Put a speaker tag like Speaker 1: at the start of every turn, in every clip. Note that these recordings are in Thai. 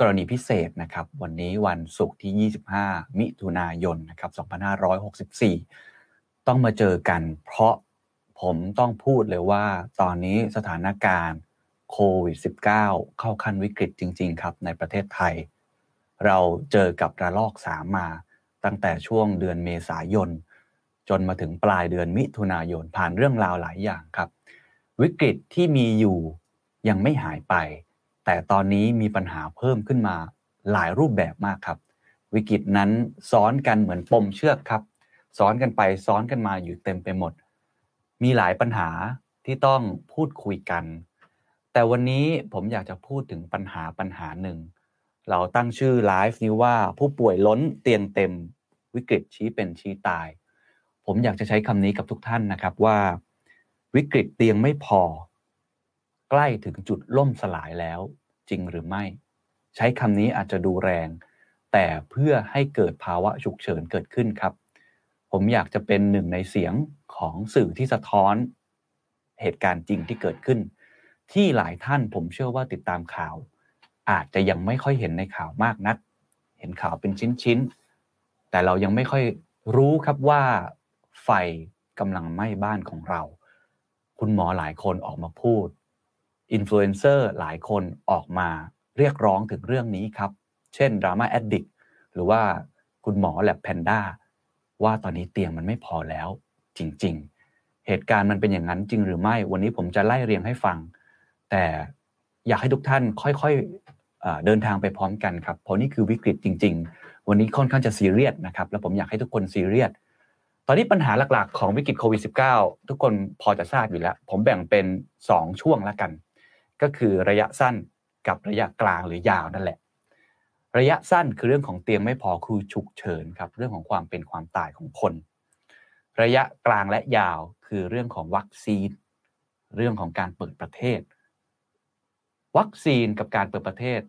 Speaker 1: กรณีพิเศษนะครับ วันนี้วันศุกร์ที่ 25 มิถุนายนนะครับ2564 ต้องมาเจอกันเพราะผมต้องพูดเลยว่า ตอนนี้สถานการณ์โควิด -19 เข้าขั้นวิกฤตจริง ๆ ครับ ในประเทศไทย เราเจอกับระลอกสามมาตั้งแต่ช่วงเดือนเมษายน จนมาถึงปลายเดือนมิถุนายนผ่านเรื่องราวหลายอย่างครับ วิกฤตที่มีอยู่ยังไม่หายไป แต่ตอนนี้มีปัญหาเพิ่มขึ้นมาหลายรูปแบบมากครับ วิกฤตนั้นซ้อนกันเหมือนปมเชือกครับ ซ้อนกันไปซ้อนกันมาอยู่เต็มไปหมด มีหลายปัญหาที่ต้องพูดคุยกัน แต่วันนี้ผมอยากจะพูดถึงปัญหาปัญหาหนึ่ง เราตั้งชื่อไลฟ์นี้ว่าผู้ป่วยล้นเตียงเต็ม วิกฤตชี้เป็นชี้ตาย ผมอยากจะใช้คำนี้กับทุกท่านนะครับว่า วิกฤตเตียงไม่พอ ใกล้ถึงจุดล่มสลายแล้ว จริงหรือไม่ ใช้คำนี้อาจจะดูแรง แต่เพื่อให้เกิดภาวะฉุกเฉินเกิดขึ้นครับ ผมอยากจะเป็นหนึ่งในเสียงของสื่อที่สะท้อน เหตุการณ์จริงที่เกิดขึ้น ที่หลายท่านผมเชื่อว่าติดตามข่าว อาจจะยังไม่ค่อยเห็นในข่าวมากนัก เห็นข่าวเป็นชิ้นๆแต่เรายังไม่ค่อยรู้ครับว่าไฟกำลังไหม้บ้านของเรา คุณหมอหลายคนออกมาพูด อินฟลูเอนเซอร์หลายคนออกมาเรียกร้องถึงเรื่องนี้ครับ เช่น Drama-addict หรือว่าคุณหมอแล็บแพนด้าว่าตอนนี้เตียงมันไม่พอแล้ว จริง ๆ เหตุการณ์มันเป็นอย่างนั้นจริงหรือไม่ วันนี้ผมจะไล่เรียงให้ฟัง แต่อยากให้ทุกท่านค่อยๆเดินทางไปพร้อมกันครับ เพราะนี่คือวิกฤตจริง ๆ วันนี้ค่อนข้างจะซีเรียสนะครับ แล้วผมอยากให้ทุกคนซีเรียส ตอนนี้ปัญหาหลักๆ ของวิกฤตโควิด -19 ทุกคนพอจะทราบอยู่แล้ว ผมแบ่งเป็น 2 ช่วงแล้วกัน ก็คือระยะสั้นกับระยะกลางหรือยาวนั่นแหละ ระยะสั้นคือเรื่องของเตียงไม่พอคือฉุกเฉินครับเรื่องของความเป็นความตายของคน ระยะกลางและยาวคือเรื่องของวัคซีน เรื่องของการเปิดประเทศ วัคซีนกับการเปิดประเทศ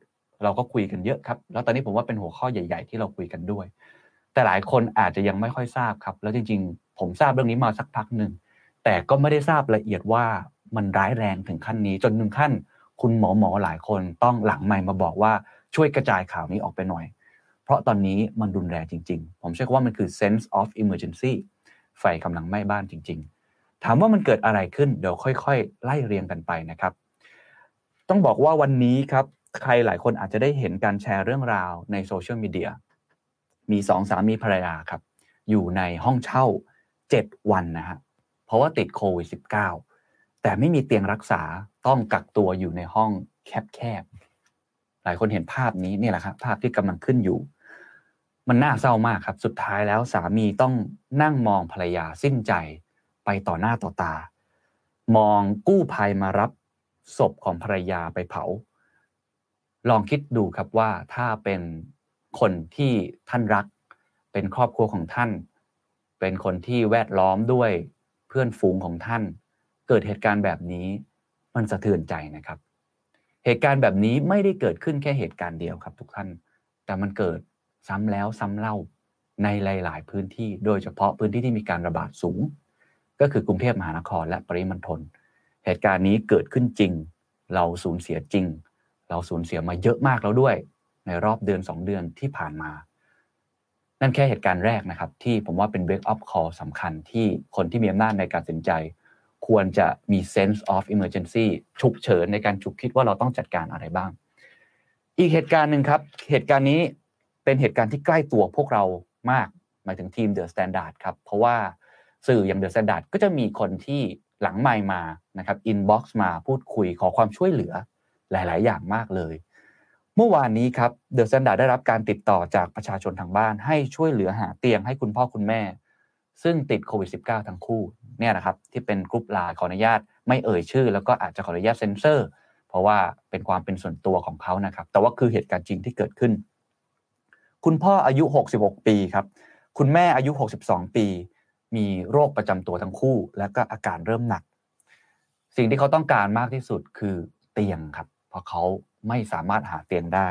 Speaker 1: เราก็คุยกันเยอะครับ แล้วตอนนี้ผมว่าเป็นหัวข้อใหญ่ ๆ ที่เราคุยกันด้วย แต่หลายคนอาจจะยังไม่ค่อยทราบครับ แล้วจริง ๆ ผมทราบเรื่องนี้มาสักพักหนึ่งแต่ก็ไม่ได้ทราบละเอียดว่า มันร้ายแรงถึงขั้นนี้ จนถึงขั้น คุณหมอหมอหลายคนต้องหลังใหม่มาบอกว่าช่วยกระจายข่าวนี้ออกไปหน่อย เพราะตอนนี้มันรุนแรงจริง ๆ ผมเชื่อว่ามันคือ sense of emergency ไฟกำลังไหม้บ้านจริง ๆ ถามว่ามันเกิดอะไรขึ้นเดี๋ยวค่อย ๆ ไล่เรียงกันไปนะครับ ต้องบอกว่าวันนี้ครับใครหลายคนอาจจะได้เห็นการแชร์เรื่องราวในโซเชียลมีเดียมีสองสามีภรรยาครับ อยู่ในห้องเช่า 7 วันนะฮะเพราะว่าติดโควิด -19 แต่ไม่มีเตียงรักษาต้องกักตัวอยู่ในห้องแคบๆหลายคนเห็นภาพนี้นี่แหละครับภาพที่กำลังขึ้นอยู่ มันน่าเศร้ามากครับ สุดท้ายแล้วสามีต้องนั่งมองภรรยาสิ้นใจไปต่อหน้าต่อตา มองกู้ภัยมารับศพของภรรยาไปเผา ลองคิดดูครับว่าถ้าเป็นคนที่ท่านรัก เป็นครอบครัวของท่าน เป็นคนที่แวดล้อมด้วยเพื่อนฝูงของท่าน เกิดเหตุการณ์แบบนี้มันสะเทือนใจนะครับ เหตุการณ์แบบนี้ไม่ได้เกิดขึ้นแค่เหตุการณ์เดียวครับ ทุกท่าน แต่มันเกิดซ้ำแล้วซ้ำเล่าในหลาย ๆ พื้นที่ โดยเฉพาะพื้นที่ที่มีการระบาดสูง ก็คือกรุงเทพมหานครและปริมณฑล เหตุการณ์นี้เกิดขึ้นจริง เราสูญเสียจริง เราสูญเสียมาเยอะมากแล้วด้วย ในรอบเดือน 2 เดือนที่ผ่านมา นั่นแค่เหตุการณ์แรกนะครับ ที่ผมว่าเป็น wake up call สำคัญที่คนที่มีอำนาจในการตัดสินใจ ควรจะมี sense of emergency ฉุกเฉินในการฉุกคิดว่าเราต้องจัดการอะไรบ้าง อีกเหตุการณ์หนึ่งครับ เหตุการณ์นี้เป็นเหตุการณ์ที่ใกล้ตัวพวกเรามาก หมายถึงทีม The Standard ครับ เพราะว่าสื่ออย่าง The Standard ก็จะมีคนที่หลังไมค์มานะครับ inbox มาพูดคุยขอความช่วยเหลือหลาย ๆ อย่างมากเลย เมื่อวานนี้ครับ The Standard ได้รับการติดต่อจากประชาชนทางบ้าน ให้ช่วยเหลือหาเตียงให้คุณพ่อคุณแม่ ซึ่งติดโควิด -19 ทั้งคู่เนี่ยนะครับที่เป็นกรุ๊ปลน์ขออนุญาตไม่เอ่ยชื่อ แล้วก็อาจจะขออนุญาตเซ็นเซอร์ เพราะว่าเป็นความเป็นส่วนตัวของเขานะครับ แต่ว่าคือเหตุการณ์จริงที่เกิดขึ้น คุณพ่ออายุ 66 ปีครับ คุณแม่อายุ 62 ปี มีโรคประจำตัวทั้งคู่ และก็อาการเริ่มหนัก สิ่งที่เขาต้องการมากที่สุดคือเตียงครับ เพราะเขาไม่สามารถหาเตียงได้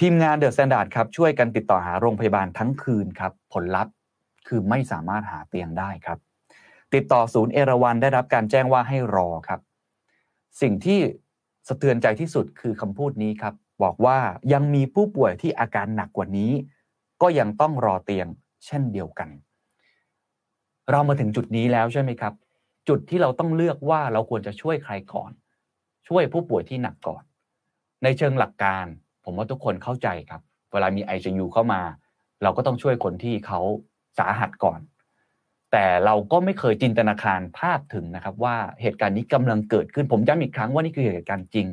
Speaker 1: ทีมงาน THE STANDARD ครับช่วยกันติดต่อหาโรงพยาบาลทั้งคืนครับผลลัพธ์ คือไม่สามารถหาเตียงได้ครับ ติดต่อศูนย์เอราวันได้รับการแจ้งว่าให้รอครับ สิ่งที่สะเทือนใจที่สุดคือคำพูดนี้ครับ บอกว่ายังมีผู้ป่วยที่อาการหนักกว่านี้ ก็ยังต้องรอเตียงเช่นเดียวกัน เรามาถึงจุดนี้แล้วใช่ไหมครับ จุดที่เราต้องเลือกว่าเราควรจะช่วยใครก่อน ช่วยผู้ป่วยที่หนักก่อน ในเชิงหลักการ ผมว่าทุกคนเข้าใจครับ เวลามี ICU เข้ามา เราก็ต้องช่วยคนที่เขา สาหัสก่อน แต่เราก็ไม่เคยจินตนาการภาพถึงนะครับ ว่าเหตุการณ์นี้กำลังเกิดขึ้นผมย้ำอีกครั้งว่านี่คือเหตุการณ์จริง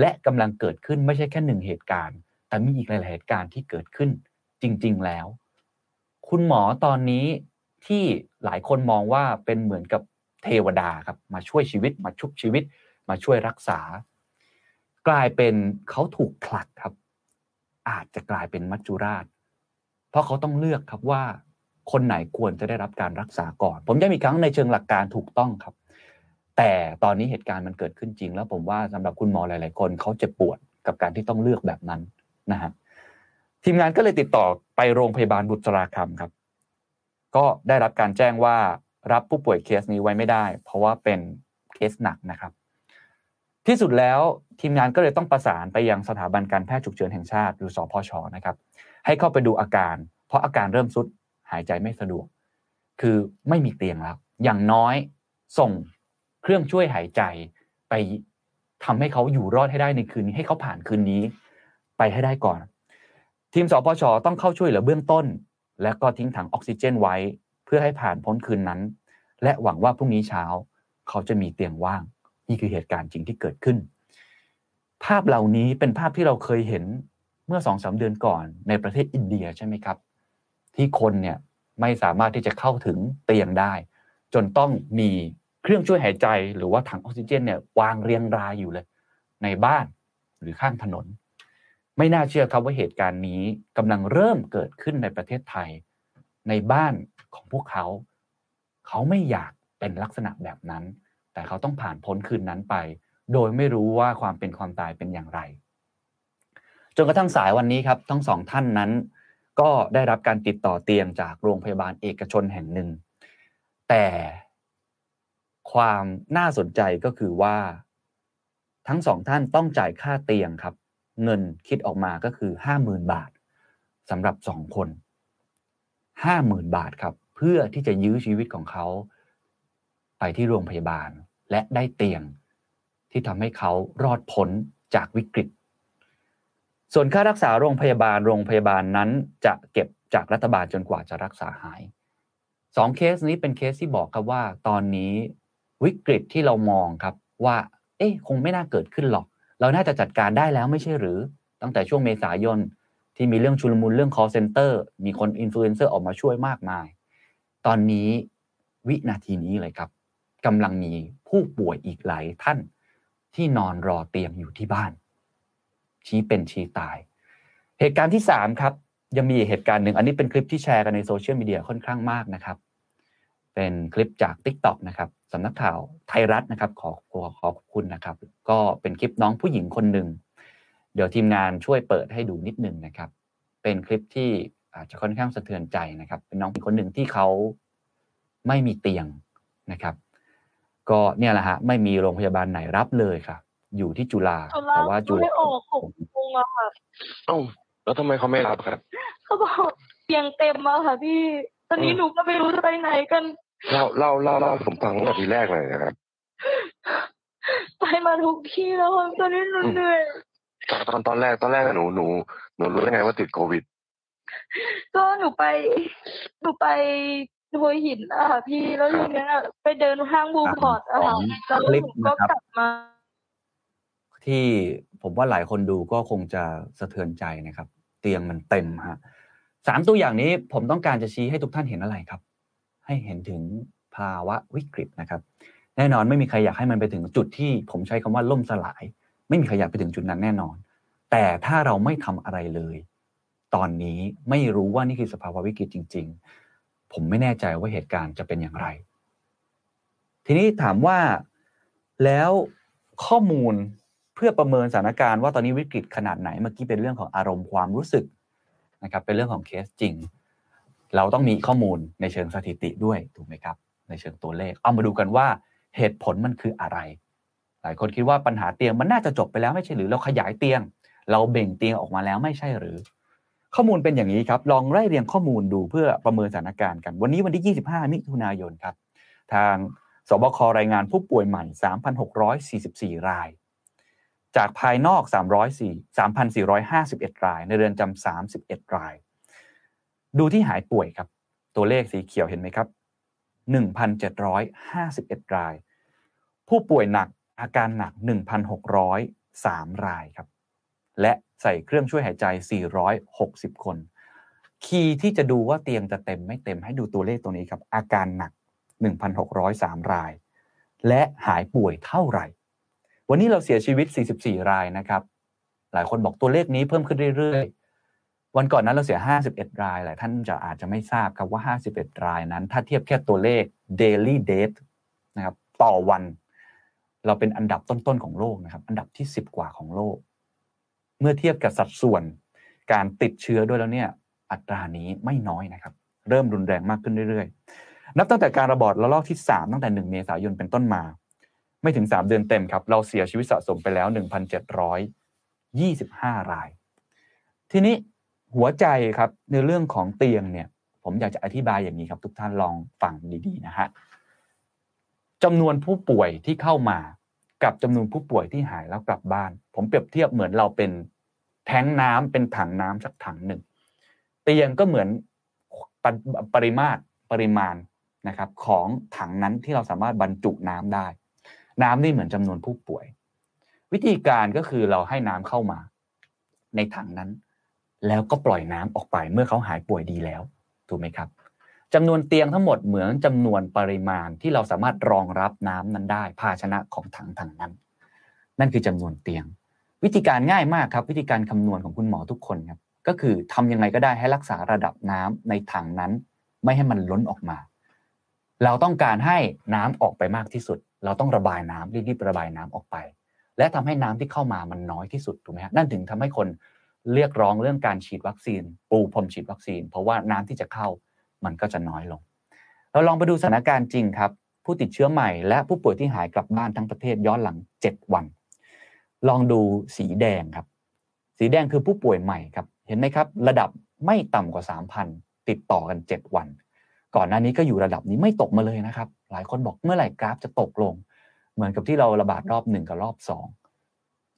Speaker 1: และกำลังเกิดขึ้นไม่ใช่แค่หนึ่งเหตุการณ์ แต่มีอีกหลายๆเหตุการณ์ที่เกิดขึ้นจริง ๆ แล้ว คุณหมอตอนนี้ที่หลายคนมองว่าเป็นเหมือนกับเทวดาครับมาช่วยชีวิต มาชุบชีวิต มาช่วยรักษา กลายเป็นเขาถูกผลักครับ อาจจะกลายเป็นมัจจุราช เพราะเขาต้องเลือกครับว่า คนไหนควรจะได้รับการรักษาก่อน ผมย้ำอีกครั้งในเชิงหลักการถูกต้องครับ แต่ตอนนี้เหตุการณ์มันเกิดขึ้นจริง แล้วผมว่าสำหรับคุณหมอหลาย ๆ คนเขาเจ็บปวดกับการที่ต้องเลือกแบบนั้นนะฮะทีมงานก็เลยติดต่อไปโรงพยาบาลบุตราคำครับ ก็ได้รับการแจ้งว่ารับผู้ป่วยเคสนี้ไว้ไม่ได้ เพราะว่าเป็นเคสหนักนะครับ ที่สุดแล้วทีมงานก็เลยต้องประสานไปยังสถาบันการแพทย์ฉุกเฉินแห่งชาติหรือสพชนะครับ ให้เข้าไปดูอาการ เพราะอาการเริ่มสุด หายใจไม่สะดวก คือไม่มีเตียงแล้ว อย่างน้อยส่งเครื่องช่วยหายใจไปทำให้เขาอยู่รอดให้ได้ในคืนนี้ให้เขาผ่านคืนนี้ ไปให้ได้ก่อน ทีมสพชต้องเข้าช่วยเหลือเบื้องต้น และก็ทิ้งถังออกซิเจนไว้ เพื่อให้ผ่านพ้นคืนนั้น และหวังว่าพรุ่งนี้เช้า เขาจะมีเตียงว่าง นี่คือเหตุการณ์จริงที่เกิดขึ้น ภาพเหล่านี้เป็นภาพที่เราเคยเห็นเมื่อสองสาเดือนก่อนในประเทศอินเดียใช่ไหมครับ ที่คนเนี่ยไม่สามารถที่จะเข้าถึงเตียงได้ จนต้องมีเครื่องช่วยหายใจ หรือว่าถังออกซิเจนเนี่ยวางเรียงรายอยู่เลย ในบ้านหรือข้างถนน ไม่น่าเชื่อครับว่าเหตุการณ์นี้กำลังเริ่มเกิดขึ้นในประเทศไทย ในบ้านของพวกเขา เขาไม่อยากเป็นลักษณะแบบนั้น แต่เขาต้องผ่านพ้นคืนนั้นไป โดยไม่รู้ว่าความเป็นความตายเป็นอย่างไรจนกระทั่งสายวันนี้ครับทั้งสองท่านนั้น ก็ได้รับการติดต่อเตียงจากโรงพยาบาลเอกชนแห่งหนึ่ง แต่ความน่าสนใจก็คือว่า ทั้งสองท่านต้องจ่ายค่าเตียงครับ เงินคิดออกมาก็คือห้าหมื่นบาทสำหรับสองคนห้าหมื่นบาทครับ เพื่อที่จะยื้อชีวิตของเขา ไปที่โรงพยาบาลและได้เตียงที่ทำให้เขารอดพ้นจากวิกฤต ส่วนค่ารักษาโรงพยาบาลโรงพยาบาลนั้นจะเก็บจากรัฐบาลจนกว่าจะรักษาหายสองเคสนี้เป็นเคสที่บอกครับว่า ตอนนี้วิกฤตที่เรามองครับว่า เอ๊ะคงไม่น่าเกิดขึ้นหรอก เราน่าจะจัดการได้แล้วไม่ใช่หรือ ตั้งแต่ช่วงเมษายนที่มีเรื่องชุลมุนเรื่อง call center มีคนอินฟลูเอนเซอร์ออกมาช่วยมากมาย ตอนนี้วินาทีนี้เลยครับกำลังมีผู้ป่วยอีกหลายท่านที่นอนรอเตียงอยู่ที่บ้าน ชี้เป็นชี้ตาย เหตุการณ์ที่สามครับยังมีเหตุการณ์หนึ่งอันนี้เป็นคลิปที่แชร์กันในโซเชียลมีเดียค่อนข้างมากนะครับ เป็นคลิปจาก t ิ k t o k นะครับสำนักข่าวไทยรัฐนะครับ ขอขอขอบคุณนะครับ ก็เป็นคลิปน้องผู้หญิงคนหนึ่งเดี๋ยวทีมงานช่วยเปิดให้ดูนิดนึงนะครับ เป็นคลิปที่อาจจะค่อนข้างสะเทือนใจนะครับ เป็นน้องผู้หญิงคนหนึ่งที่เขาไม่มีเตียงนะครับ ก็เนี่ยแหละฮะไม่มีโรงพยาบาลไหนรับเลยครับ อยู่ที่จุฬาแต่ว่าจุฬา
Speaker 2: ไม่ออกหกโมงอะค่ะ
Speaker 3: เอ้าแล้วทำไมเขาไม่รับครับ
Speaker 2: เขาบอกเตียงเต็มมาค่ะพี่ตอนนี้
Speaker 3: อืม
Speaker 2: หนูก็ไม่รู้จะไปไหนกัน
Speaker 3: เล่าเล่าเล่าเล่าให้ผมฟังตั้งแต่ทีแรกเลยนะครับ
Speaker 2: ไปมาทุกที่แล้วค่ะตอนนี้หนู
Speaker 3: อืม
Speaker 2: เหนื่อย
Speaker 3: ตอนตอนตอนแรกตอนแรกอะหนูหนูหนูรู้ได้ไงว่าติดโควิด
Speaker 2: ก็หนูไปหนูไปหัวหินอะค่ะพี่แล้วทีเนี้ยไปเดินห้างบูพอร์ตอะค่ะ
Speaker 1: ของ
Speaker 2: แล้ว
Speaker 1: คลิป
Speaker 2: หนูก็
Speaker 1: นะครับ
Speaker 2: กลับมา
Speaker 1: ที่ผมว่าหลายคนดูก็คงจะสะเทือนใจนะครับ เตียงมันเต็มฮะสามตัวอย่างนี้ผมต้องการจะชี้ให้ทุกท่านเห็นอะไรครับ ให้เห็นถึงภาวะวิกฤตนะครับ แน่นอนไม่มีใครอยากให้มันไปถึงจุดที่ผมใช้คำว่าล่มสลาย ไม่มีใครอยากไปถึงจุดนั้นแน่นอน แต่ถ้าเราไม่ทำอะไรเลย ตอนนี้ไม่รู้ว่านี่คือสภาวะวิกฤตจริง ๆ ผมไม่แน่ใจว่าเหตุการณ์จะเป็นอย่างไร ทีนี้ถามว่าแล้วข้อมูล เพื่อประเมินสถานการณ์ว่าตอนนี้วิกฤตขนาดไหนเมื่อกี้เป็นเรื่องของอารมณ์ความรู้สึกนะครับเป็นเรื่องของเคสจริง เราต้องมีข้อมูลในเชิงสถิติด้วยถูกไหมครับ ในเชิงตัวเลข เอามาดูกันว่าเหตุผลมันคืออะไร หลายคนคิดว่าปัญหาเตียงมันน่าจะจบไปแล้วไม่ใช่หรือ เราขยายเตียง เราเบ่งเตียงออกมาแล้วไม่ใช่หรือ ข้อมูลเป็นอย่างนี้ครับ ลองไล่เรียงข้อมูลดูเพื่อประเมินสถานการณ์กัน วันนี้วันที่ 25 มิถุนายนครับ ทางสบครายงานผู้ป่วยใหม่ 3,644 ราย จากภายนอก 304 3,451 ราย ในเรือนจำ31 ราย ดูที่หายป่วยครับ ตัวเลขสีเขียวเห็นไหมครับ 1,751 ราย ผู้ป่วยหนักอาการหนัก 1,603 รายครับ และใส่เครื่องช่วยหายใจ 460 คน คีย์ที่จะดูว่าเตียงจะเต็มไม่เต็มให้ดูตัวเลขตัวนี้ครับ อาการหนัก 1,603 ราย และหายป่วยเท่าไหร่ วันนี้เราเสียชีวิต 44 รายนะครับ หลายคนบอกตัวเลขนี้เพิ่มขึ้นเรื่อยๆ วันก่อนนั้นเราเสีย 51 ราย หลายท่านจะอาจจะไม่ทราบครับว่า 51 รายนั้น ถ้าเทียบแค่ตัวเลข daily date นะครับ ต่อวัน เราเป็นอันดับต้นๆของโลกนะครับ อันดับที่ 10 กว่าของโลก เมื่อเทียบกับสัดส่วนการติดเชื้อด้วยแล้วเนี่ย อัตรานี้ไม่น้อยนะครับ เริ่มรุนแรงมากขึ้นเรื่อยๆ นับตั้งแต่การระบาดระลอกที่ 3 ตั้งแต่ 1 เมษายนเป็นต้นมา ไม่ถึง 3 เดือนเต็มครับ เราเสียชีวิตสะสมไปแล้ว 1,725 ราย ทีนี้หัวใจครับในเรื่องของเตียงเนี่ย ผมอยากจะอธิบายอย่างนี้ครับ ทุกท่านลองฟังดีๆนะฮะจำนวนผู้ป่วยที่เข้ามากับจำนวนผู้ป่วยที่หายแล้วกลับบ้าน ผมเปรียบเทียบเหมือนเราเป็นแท้งน้ำเป็นถังน้ำสักถังหนึ่ง เตียงก็เหมือนปปริมาตรปริมาณนะครับของถังนั้นที่เราสามารถบรรจุน้ำได้ น้ำนี่เหมือนจำนวนผู้ป่วย วิธีการก็คือเราให้น้ำเข้ามา ในถังนั้น แล้วก็ปล่อยน้ำออกไปเมื่อเขาหายป่วยดีแล้วถูกไหมครับจำนวนเตียงทั้งหมดเหมือนจำนวนปริมาณที่เราสามารถรองรับน้ำนั้นได้ ภาชนะของถังถังนั้น นั่นคือจำนวนเตียง วิธีการง่ายมากครับ วิธีการคำนวณของคุณหมอทุกคนครับก็คือทำยังไงก็ได้ให้รักษาระดับน้ำในถังนั้น ไม่ให้มันล้นออกมา เราต้องการให้น้ำออกไปมากที่สุด เราต้องระบายน้ำรีบๆระบายน้ำออกไป และทำให้น้ำที่เข้ามามันน้อยที่สุดถูกไหมฮะนั่นถึงทำให้คนเรียกร้องเรื่องการฉีดวัคซีน ปูพรมฉีดวัคซีน เพราะว่าน้ำที่จะเข้ามันก็จะน้อยลง เราลองไปดูสถานการณ์จริงครับ ผู้ติดเชื้อใหม่และผู้ป่วยที่หายกลับบ้านทั้งประเทศย้อนหลัง 7 วัน ลองดูสีแดงครับ สีแดงคือผู้ป่วยใหม่ครับ เห็นไหมครับ ระดับไม่ต่ำกว่า 3,000 ติดต่อกัน 7 วัน ก่อนหน้านี้ก็อยู่ระดับนี้ไม่ตกมาเลยนะครับ หลายคนบอกเมื่อไหร่กราฟจะตกลง เหมือนกับที่เราระบาดรอบหนึ่งกับรอบสอง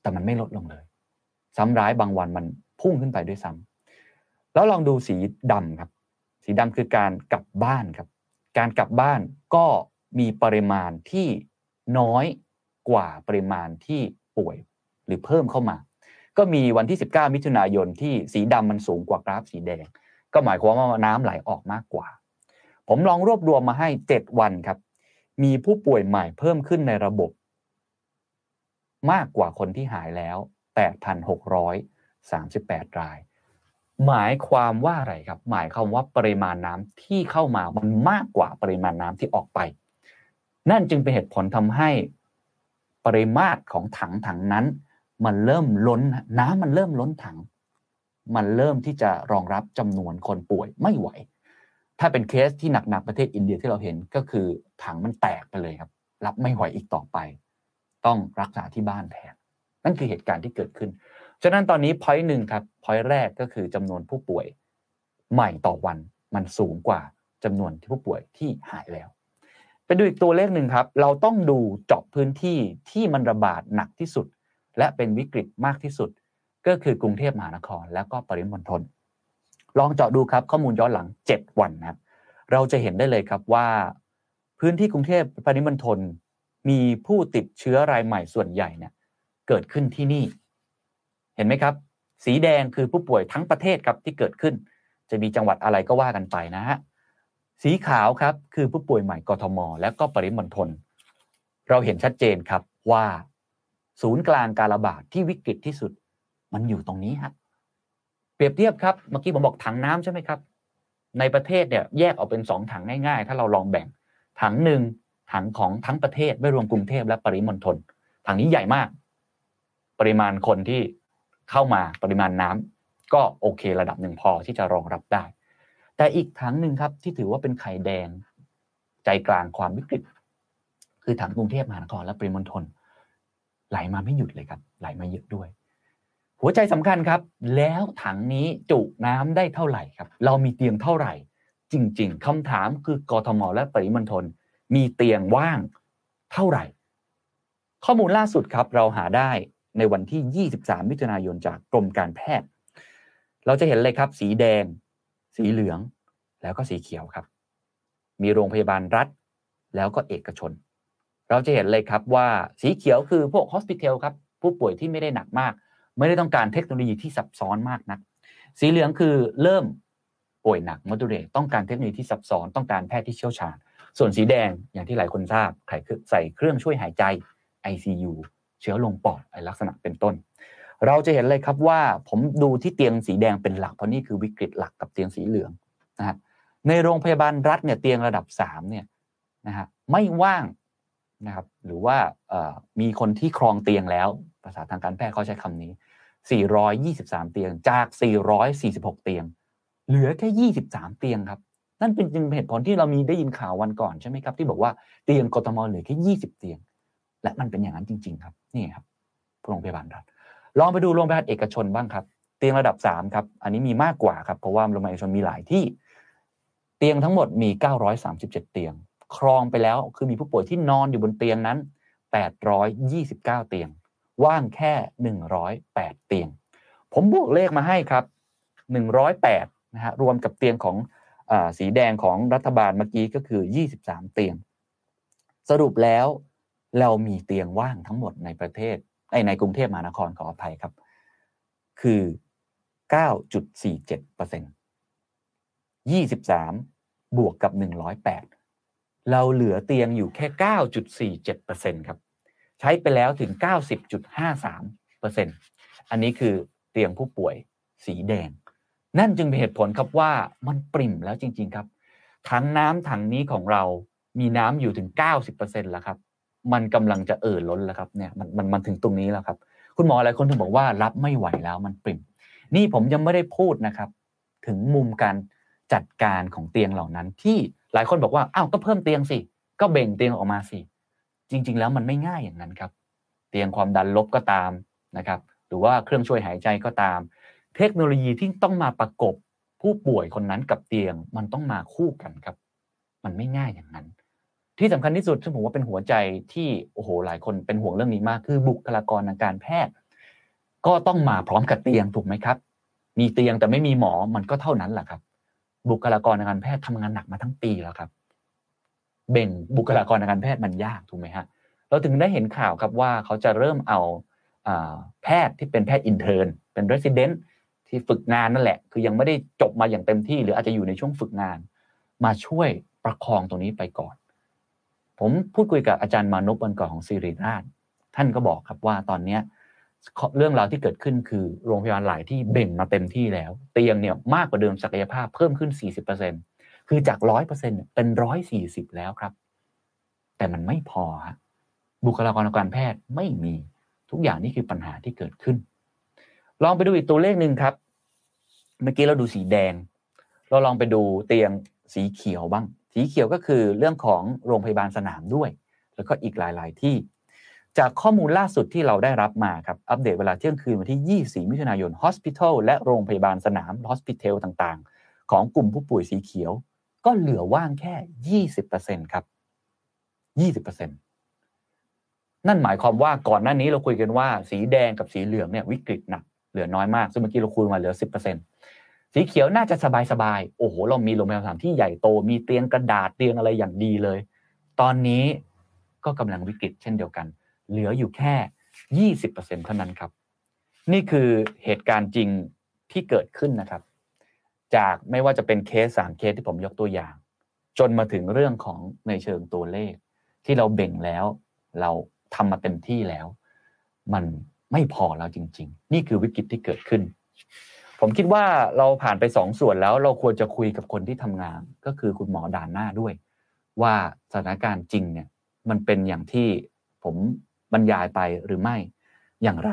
Speaker 1: แต่มันไม่ลดลงเลย ซ้ำร้ายบางวันมันพุ่งขึ้นไปด้วยซ้ำแล้วลองดูสีดำครับ สีดำคือการกลับบ้านครับ การกลับบ้านก็มีปริมาณที่น้อยกว่าปริมาณที่ป่วยหรือเพิ่มเข้ามา ก็มีวันที่ 19 มิถุนายนที่สีดำมันสูงกว่ากราฟสีแดง ก็หมายความว่าน้ำไหลออกมากกว่า ผมลองรวบรวมมาให้ 7 วันครับ มีผู้ป่วยใหม่เพิ่มขึ้นในระบบ มากกว่าคนที่หายแล้ว 8,638 ราย หมายความว่าอะไรครับ หมายความว่าปริมาณน้ำที่เข้ามามันมากกว่าปริมาณน้ำที่ออกไป นั่นจึงเป็นเหตุผลทำให้ปริมาตรของถังถังนั้น มันเริ่มล้นน้ำมันเริ่มล้นถัง มันเริ่มที่จะรองรับจำนวนคนป่วยไม่ไหว ถ้าเป็นเคสที่หนักๆประเทศอินเดียที่เราเห็นก็คือถังมันแตกไปเลยครับ รับไม่ไหวอีกต่อไป ต้องรักษาที่บ้านแทน นั่นคือเหตุการณ์ที่เกิดขึ้น ฉะนั้นตอนนี้พอยต์หนึ่งครับพอยต์แรกก็คือจำนวนผู้ป่วยใหม่ต่อวันมันสูงกว่าจำนวนที่ผู้ป่วยที่หายแล้วไปดูอีกตัวเลขหนึ่งครับ เราต้องดูเจาะพื้นที่ที่มันระบาดหนักที่สุด และเป็นวิกฤตมากที่สุด ก็คือกรุงเทพมหานคร แล้วก็ปริมณฑล ลองเจาะดูครับข้อมูลย้อนหลัง 7 วันนะครับเราจะเห็นได้เลยครับว่า พื้นที่กรุงเทพปริมณฑลมีผู้ติดเชื้อรายใหม่ส่วนใหญ่เนี่ยเกิดขึ้นที่นี่ เห็นไหมครับ สีแดงคือผู้ป่วยทั้งประเทศครับที่เกิดขึ้น จะมีจังหวัดอะไรก็ว่ากันไปนะฮะสีขาวครับคือผู้ป่วยใหม่กทม และก็ปริมณฑลเราเห็นชัดเจนครับว่า ศูนย์กลางการระบาดที่วิกฤตที่สุด มันอยู่ตรงนี้ฮะ เปรียบเทียบครับ เมื่อกี้ผมบอกถังน้ำใช่ไหมครับ ในประเทศเนี่ยแยกออกเป็นสองถังง่ายๆ ถ้าเราลองแบ่ง ถังหนึ่งถังของทั้งประเทศไม่รวมกรุงเทพและปริมณฑลถังนี้ใหญ่มาก ปริมาณคนที่เข้ามาปริมาณน้ำก็โอเคระดับหนึ่งพอที่จะรองรับได้ แต่อีกถังหนึ่งครับที่ถือว่าเป็นไข่แดง ใจกลางความวิกฤต คือถังกรุงเทพมหานครและปริมณฑลไหลมาไม่หยุดเลยครับ ไหลมาเยอะด้วย หัวใจสำคัญครับ แล้วถังนี้จุน้ำได้เท่าไหร่ครับ เรามีเตียงเท่าไหร่ จริง ๆคำถามคือกทมและปริมณฑลมีเตียงว่างเท่าไหร่ ข้อมูลล่าสุดครับ เราหาได้ในวันที่ 23 มิถุนายนจากกรมการแพทย์ เราจะเห็นเลยครับ สีแดง สีเหลือง แล้วก็สีเขียวครับ มีโรงพยาบาลรัฐ แล้วก็เอกชน เราจะเห็นเลยครับว่าสีเขียวคือพวกฮอสพิทอลครับ ผู้ป่วยที่ไม่ได้หนักมาก ไม่ได้ต้องการเทคโนโลยีที่ซับซ้อนมากนัก สีเหลืองคือเริ่มป่วยหนักม o ด e เรต้องการเทคโนโลยีที่ซับซ้อนต้องการแพทย์ที่เชี่ยวชาญ ส่วนสีแดงอย่างที่หลายคนทราบใส่เครื่องช่วยหายใจ ICU เชื้อลงปอดไอลักษณะเป็นต้น เราจะเห็นเลยครับว่าผมดูที่เตียงสีแดงเป็นหลักเพราะนี่คือวิกฤตหลักกับเตียงสีเหลืองนะฮะในโรงพยาบาลรัฐเนี่ยเตียงระดับ3เนี่ยนะฮะไม่ว่างนะครับหรือว่ามีคนที่ครองเตียงแล้ว ภาษาทางการแพทย์เขาใช้คำนี้ 423 เตียงจาก 446 เตียง เหลือแค่ 23 เตียงครับ นั่นเป็นจึงเหตุผลที่เรามีได้ยินข่าววันก่อนใช่ไหมครับ ที่บอกว่าเตียงกทมเหลือแค่ 20 เตียง และมันเป็นอย่างนั้นจริง ๆ ครับนี่ครับโรงพยาบาลรัฐลองไปดูโรงพยาบาลเอกชนบ้างครับ เตียงระดับ3ครับอันนี้มีมากกว่าครับเพราะว่าโรงพยาบาลเอกชนมีหลายที่ เตียงทั้งหมดมี 937 เตียง ครองไปแล้วคือมีผู้ป่วยที่นอนอยู่บนเตียงนั้น 829 เตียง ว่างแค่ 108 เตียง ผมบวกเลขมาให้ครับ 108นะฮะรวมกับเตียงของอสีแดงของรัฐบาลเมื่อกี้ก็คือ 23 เตียง สรุปแล้วเรามีเตียงว่างทั้งหมดในประเทศในกรุงเทพมหานครขออภัยครับ คือ 9.47เปอร์เซ็นต์23 บวกกับ 108 เราเหลือเตียงอยู่แค่ 9.47เปอร์เซ็นต์ครับ ใช้ไปแล้วถึง 90.53เปอร์เซ็นต์อันนี้คือเตียงผู้ป่วยสีแดง นั่นจึงเป็นเหตุผลครับว่ามันปริ่มแล้วจริง ๆครับ ถังน้ำถังนี้ของเรามีน้ำอยู่ถึง 90%แล้วครับ มันกำลังจะเอ่อล้นแล้วครับเนี่ยมันมันมันถึงตรงนี้แล้วครับ คุณหมอหลายคนถึงบอกว่ารับไม่ไหวแล้วมันปริ่ม นี่ผมยังไม่ได้พูดนะครับ ถึงมุมการจัดการของเตียงเหล่านั้น ที่หลายคนบอกว่าอ้าวก็เพิ่มเตียงสิก็เบ่งเตียงออกมาสิ จริง ๆ แล้วมันไม่ง่ายอย่างนั้นครับ เตียงความดันลบก็ตามนะครับ หรือว่าเครื่องช่วยหายใจก็ตาม เทคโนโลยีที่ต้องมาประกบผู้ป่วยคนนั้นกับเตียงมันต้องมาคู่กันครับ มันไม่ง่ายอย่างนั้น ที่สำคัญที่สุดซึ่ผมว่าเป็นหัวใจที่โอ้โหหลายคนเป็นห่วงเรื่องนี้มากคือบุคลากรทางการแพทย์ ก็ต้องมาพร้อมกับเตียงถูกไหมครับ มีเตียงแต่ไม่มีหมอมันก็เท่านั้นแหละครับ บุคลากรทางการแพทย์ทำงานหนักมาทั้งปีแล้วครับ เบ่งบุคลากรทางการแพทย์มันยากถูกไหมฮะเราถึงได้เห็นข่าวครับว่าเขาจะเริ่มเอาแพทย์ที่เป็นแพทย์ intern เป็น resident ที่ฝึกงานนั่นแหละ คือยังไม่ได้จบมาอย่างเต็มที่ หรืออาจจะอยู่ในช่วงฝึกงาน มาช่วยประคองตรงนี้ไปก่อน ผมพูดคุยกับอาจารย์มานุวันก่อนของสิริราช ท่านก็บอกครับว่าตอนนี้เรื่องราวที่เกิดขึ้นคือโรงพยาบาลหลายที่เบ่งมาเต็มที่แล้ว เตียงเนี่ยมากกว่าเดิมศักยภาพเพิ่มขึ้น 40% คือจาก100%เปอร์เซ็น140แล้วครับ แต่มันไม่พอบุคลากรทางการแพทย์ไม่มีทุกอย่างนี่คือปัญหาที่เกิดขึ้น ลองไปดูอีกตัวเลขหนึ่งครับ เมื่อกี้เราดูสีแดง เราลองไปดูเตียงสีเขียวบ้าง สีเขียวก็คือเรื่องของโรงพยาบาลสนามด้วย แล้วก็อีกหลาย ๆ ที่ จากข้อมูลล่าสุดที่เราได้รับมาครับ อัปเดตเวลาเที่ยงคืนวันที่ 24 มิถุนายน Hospital และโรงพยาบาลสนาม Hospital ต่าง ๆ ของกลุ่มผู้ป่วยสีเขียว ก็เหลือว่างแค่ 20%ครับ 20%นั่นหมายความว่าก่อนหน้านี้เราคุยกันว่า สีแดงกับสีเหลืองเนี่ยวิกฤตหนักเหลือน้อยมาก ซึ่งเมื่อกี้เราคุยมาเหลือ 10%สีเขียวน่าจะสบายๆ โอ้โห เรามีโรงพยาบาลที่ใหญ่โต มีเตียงกระดาษเตียงอะไรอย่างดีเลย ตอนนี้ก็กำลังวิกฤตเช่นเดียวกัน เหลืออยู่แค่ 20%เท่านั้นครับ นี่คือเหตุการณ์จริงที่เกิดขึ้นนะครับ จากไม่ว่าจะเป็นเคสสามเคสที่ผมยกตัวอย่าง จนมาถึงเรื่องของในเชิงตัวเลข ที่เราเบ่งแล้ว เราทำมาเต็มที่แล้ว มันไม่พอแล้วจริง ๆ นี่คือวิกฤตที่เกิดขึ้น ผมคิดว่าเราผ่านไปสองส่วนแล้วเราควรจะคุยกับคนที่ทำงาน ก็คือคุณหมอด่านหน้าด้วย ว่าสถานการณ์จริงเนี่ย มันเป็นอย่างที่ผมบรรยายไปหรือไม่อย่างไร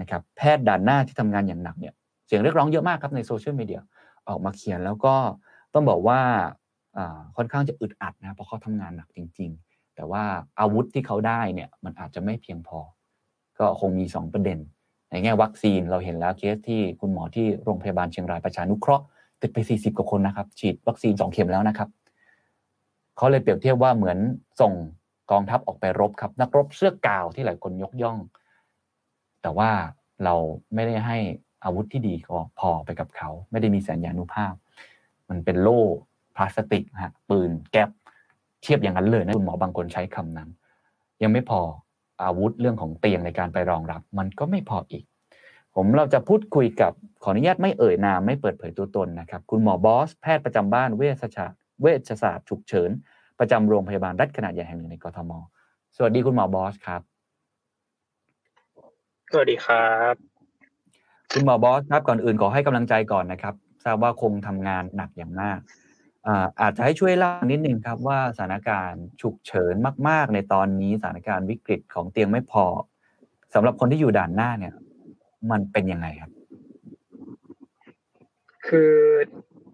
Speaker 1: นะครับ แพทย์ด่านหน้าที่ทำงานอย่างหนักเนี่ยเสียงเรียกร้องเยอะมากครับในโซเชียลมีเดีย ออกมาเขียนแล้วก็ต้องบอกว่าค่อนข้างจะอึดอัดนะเพราะเขาทำงานหนักจริง ๆ แต่ว่าอาวุธที่เขาได้เนี่ยมันอาจจะไม่เพียงพอ ก็คงมี 2 ประเด็น ในแง่วัคซีนเราเห็นแล้วเคสที่คุณหมอที่โรงพยาบาลเชียงรายประชานุเคราะห์ติดไป 40 กว่าคนนะครับ ฉีดวัคซีน 2 เข็มแล้วนะครับเขาเลยเปรียบเทียบว่าเหมือนส่งกองทัพออกไปรบครับ นักรบเสื้อกาวที่หลายคนยกย่อง แต่ว่าเราไม่ได้ให้ อาวุธที่ดีพอไปกับเขา ไม่ได้มีสัญญาณุภาพ มันเป็นโล่พลาสติกฮะปืนแก๊ปเทียบอย่างนั้นเลยนะคุณหมอบางคนใช้คำนั้น ยังไม่พออาวุธเรื่องของเตียงในการไปรองรับ มันก็ไม่พออีก ผมเราจะพูดคุยกับขออนุญาตไม่เอ่ยนามไม่เปิดเผยตัวตนนะครับ คุณหมอบอส แพทย์ประจำบ้านเวชศาสตร์เวชศาสตร์ฉุกเฉิน ประจำโรงพยาบาลรัฐขนาดใหญ่แห่งหนึ่งในกทม สวัสดีคุณหมอบอสครับ
Speaker 4: สวัสดีครับ
Speaker 1: คุณหมอบอสครับก่อนอื่นขอให้กำลังใจก่อนนะครับ ทราบว่าคงทำงานหนักอย่างมากอาจจะให้ช่วยเล่านิดนึงครับว่าสถานการณ์ฉุกเฉินมาก ๆ ในตอนนี้สถานการณ์วิกฤตของเตียงไม่พอสำหรับคนที่อยู่ด่านหน้าเนี่ย มันเป็นยังไงครับ
Speaker 4: คือ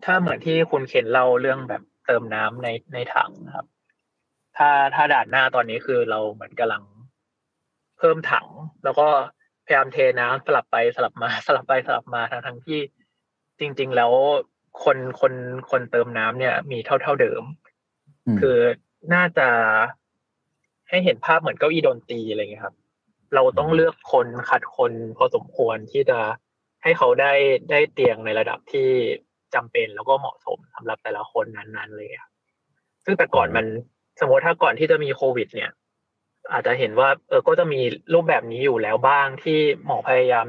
Speaker 4: ถ้าเหมือนที่คุณเข็นเล่าเรื่องแบบเติมน้ำในในถังนะครับ ถ้าถ้าด่านหน้าตอนนี้คือเราเหมือนกำลังเพิ่มถัง แล้วก็ พยายามเทน้ำสลับไปสลับมาสลับไปสลับมาทั้งทั้งที่จริง ๆ แล้วคนคนคนเติมน้ำเนี่ย มีเท่าเท่าเดิม คือน่าจะให้เห็นภาพเหมือนเก้าอี้ดนตรีอะไรเงี้ยครับ เราต้องเลือกคนขัดคนพอสมควรที่จะให้เขาได้ได้เตียงในระดับที่จำเป็นแล้วก็เหมาะสมสำหรับแต่ละคนนั้นๆเลยครับซึ่งแต่ก่อนมันสมมติถ้าก่อนที่จะมีโควิด เนี่ย อาจจะเห็นว่าเออก็จะมีรูปแบบนี้อยู่แล้วบ้างที่หมอพยายาม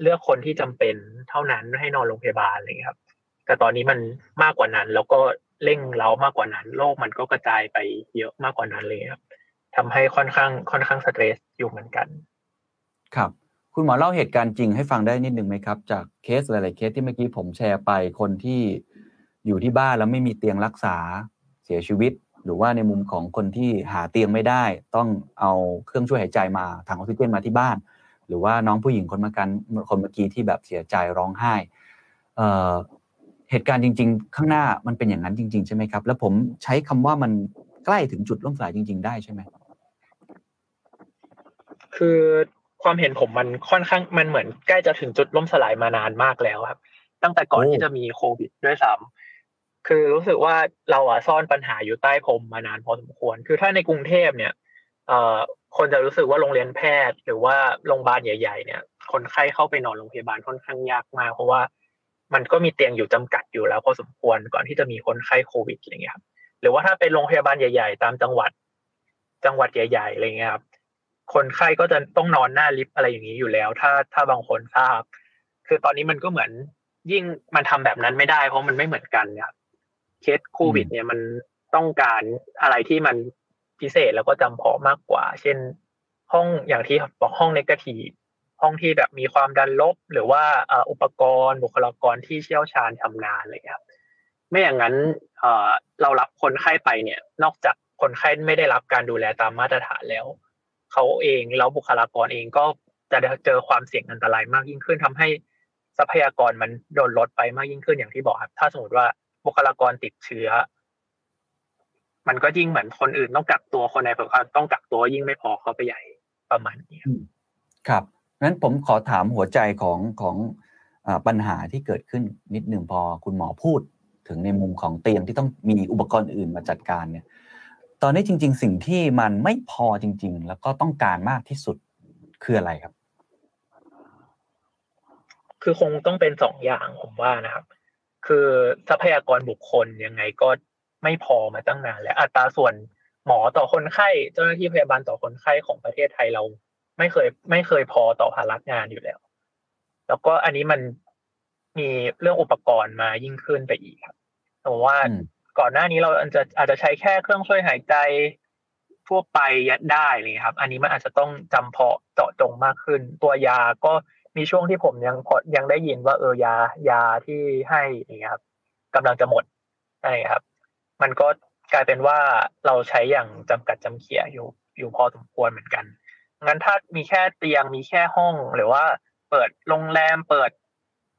Speaker 4: เลือกคนที่จำเป็นเท่านั้นให้นอนโรงพยาบาลอะไรเงี้ยครับ แต่ตอนนี้มันมากกว่านั้น แล้วก็เร่งเร้ามากกว่านั้นโลกมันก็กระจายไปเยอะมากกว่านั้นเลยครับทำให้ค่อนข้างค่อนข้างสเตรสอยู่เหมือนกัน
Speaker 1: ครับ คุณหมอเล่าเหตุการณ์จริงให้ฟังได้นิดนึงไหมครับ จากเคสหลาย ๆ เคสที่เมื่อกี้ผมแชร์ไปคนที่อยู่ที่บ้านแล้วไม่มีเตียงรักษาเสียชีวิต หรือว่าในมุมของคนที่หาเตียงไม่ได้ ต้องเอาเครื่องช่วยหายใจมาถังออกซิเจนมาที่บ้าน หรือว่าน้องผู้หญิงคนเมื่อกันคนเมื่อกี้ที่แบบเสียใจร้องไห้เหตุการณ์จริง ๆ ข้างหน้ามันเป็นอย่างนั้นจริง ๆ ใช่ไหมครับ แล้วผมใช้คำว่ามันใกล้ถึงจุดล่มสลายจริง ๆ ได้ใช่ไหม
Speaker 4: คือความเห็นผมมันค่อนข้างมันเหมือนใกล้จะถึงจุดล่มสลายมานานมากแล้วครับ ตั้งแต่ก่อนที่จะมีโควิดด้วยซ้ำ คือรู้สึกว่าเราอะซ่อนปัญหาอยู่ใต้พรมมานานพอสมควร คือถ้าในกรุงเทพเนี่ยเอ่อคนจะรู้สึกว่าโรงเรียนแพทย์ หรือว่าโรงพยาบาลใหญ่ๆ เนี่ย คนไข้เข้าไปนอนโรงพยาบาลค่อนข้างยากมากเพราะว่ามันก็มีเตียงอยู่จำกัดอยู่แล้วพอสมควรก่อนที่จะมีคนไข้โควิดอะไรเงี้ยครับหรือว่าถ้าเป็นโรงพยาบาลใหญ่ ๆ ตามจังหวัด จังหวัดใหญ่ๆอะไรเงี้ยครับคนไข้ก็จะต้องนอนหน้าลิฟต์อะไรอย่างนี้อยู่แล้ว ถ้าถ้าบางคนทราบ คือตอนนี้มันก็เหมือนยิ่งมันทำแบบนั้นไม่ได้ เพราะมันไม่เหมือนกันเนี่ย เคสโควิด เนี่ยมันต้องการอะไรที่มันพิเศษแล้วก็จำเพาะมากกว่า เช่น ห้องอย่างที่บอกห้องเนกาทีห้องที่แบบมีความดันลบ หรือว่าอุปกรณ์บุคลากรที่เชี่ยวชาญชำนาญเลยครับไม่อย่างนั้นเรารับคนไข้ไปเนี่ย นอกจากคนไข้ไม่ได้รับการดูแลตามมาตรฐานแล้วเขาเองแล้วบุคลากรเองก็จะเจอความเสี่ยงอันตรายมากยิ่งขึ้นทำให้ทรัพยากรมันโดนลดไปมากยิ่งขึ้นอย่างที่บอกครับ ถ้าสมมติว่า บุคลากรติดเชื้อ มันก็ยิ่งเหมือนคนอื่นต้องกักตัวคนในผือต้องกักตัวยิ่งไม่พอเขาไปใหญ่ประมาณนี้
Speaker 1: ครับนั้นผมขอถามหัวใจของของปัญหาที่เกิดขึ้นนิดหนึ่งพอคุณหมอพูดถึงในมุมของเตียงที่ต้องมีอุปกรณ์อื่นมาจัดการเนี่ย ตอนนี้จริง ๆ สิ่งที่มันไม่พอจริง ๆ แล้วก็ต้องการมากที่สุดคืออะไรครับ
Speaker 4: คือคงต้องเป็นสองอย่างผมว่านะครับ คือทรัพยากรบุคคลยังไงก็ไม่พอมาตั้งนานแล้วอัตราส่วนหมอต่อคนไข้ เจ้าหน้าที่พยาบาลต่อคนไข้ของประเทศไทยเรา ไม่เคย ไม่เคยพอต่อภาระงานอยู่แล้ว แล้วก็อันนี้มันมีเรื่องอุปกรณ์มายิ่งขึ้นไปอีกครับผมว่าก่อนหน้านี้เราอาจจะอาจจะใช้แค่เครื่องช่วยหายใจทั่วไปยัดได้เลยครับ อันนี้มันอาจจะต้องจำเพาะเจาะจงมากขึ้น ตัวยาก็ มีช่วงที่ผมยังพอยังได้ยินว่าเออยายาที่ให้อย่ครับกำลังจะหมดใช่ครับ มันก็กลายเป็นว่าเราใช้อย่างจำกัดจำเขียอยู่อยู่พอสมควรเหมือนกันงั้นถ้ามีแค่เตียงมีแค่ห้องหรือว่า เปิดโรงแรมเปิด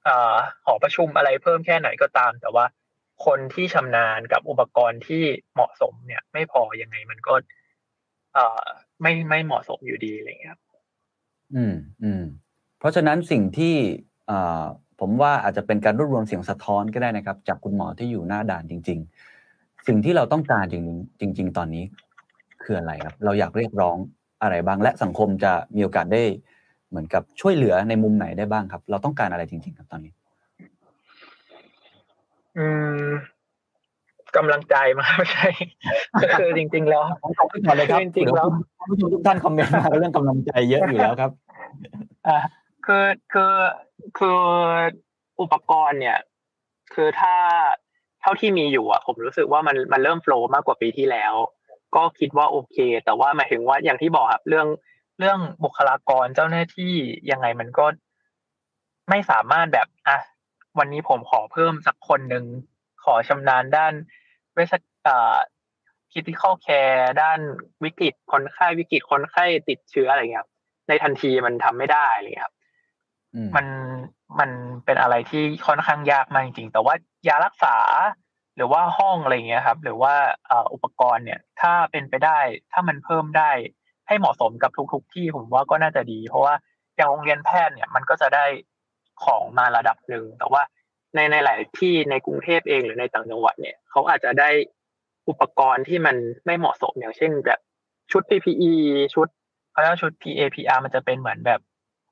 Speaker 4: อ่อหอประชุมอะไรเพิ่มแค่ไหนก็ตาม แต่ว่าคนที่ชำนาญกับอุปกรณ์ที่เหมาะสมเนี่ย ไม่พอยังไงมันก็เออไม่ไม่เหมาะสมอยู่ดีอะไรเงี้ยครับ
Speaker 1: อืม อืม เพราะฉะนั้นสิ่งที่อ่าผมว่าอาจจะเป็นการรวบรวมเสียงสะท้อนก็ได้นะครับ จากคุณหมอที่อยู่หน้าด่านจริง ๆ สิ่งที่เราต้องการจริงจริง ๆ ตอนนี้คืออะไรครับ เราอยากเรียกร้องอะไรบ้าง และสังคมจะมีโอกาสได้เหมือนกับช่วยเหลือในมุมไหนได้บ้างครับ เราต้องการอะไรจริง ๆ ครับตอนนี้
Speaker 4: อืมกำลังใจมาไม่ใช่คือจริง ๆ แล้ว
Speaker 1: ผมขอบคุณก่อนเลยครับ
Speaker 4: จริงๆแล้ว
Speaker 1: ท่านผู้ชมทุกท่านคอมเมนต์มาเรื่องกำลังใจเยอะอยู่แล้วครับ
Speaker 4: อ่า คือคือคืออุปกรณ์เนี่ย คือถ้าเท่าที่มีอยู่อะ ผมรู้สึกว่ามันมันเริ่มโฟล์มากกว่าปีที่แล้ว ก็คิดว่าโอเค แต่ว่าหมายถึงว่าอย่างที่บอกครับเรื่องเรื่องบุคลากรเจ้าหน้าที่ยังไงมันก็ไม่สามารถแบบอะวันนี้ผมขอเพิ่มสักคนหนึ่งขอชำนาญด้านเวชอ่า critical care ด้านวิกฤตคนไข้วิกฤตคนไข้ติดเชื้ออะไรเงี้ยครับในทันทีมันทำไม่ได้อะไรเลยครับ
Speaker 1: มั
Speaker 4: นมันเป็นอะไรที่ค่อนข้างยากมากจริงๆแต่ว่ายารักษา หรือว่าห้องอะไรเงี้ยครับ หรือว่าอุปกรณ์เนี่ย ถ้าเป็นไปได้ ถ้ามันเพิ่มได้ให้เหมาะสมกับทุก ๆ ที่ผมว่าก็น่าจะดี เพราะว่าอย่างโรงเรียนแพทย์เนี่ยมันก็จะได้ของมาระดับหนึ่งแต่ว่าในในหลายที่ในกรุงเทพเองหรือในต่างจังหวัดเนี่ยเขาอาจจะได้อุปกรณ์ที่มันไม่เหมาะสมอย่างเช่นแบบชุด PPE ชุดเขาเรียกว่าชุด PAPR มันจะเป็นเหมือนแบบ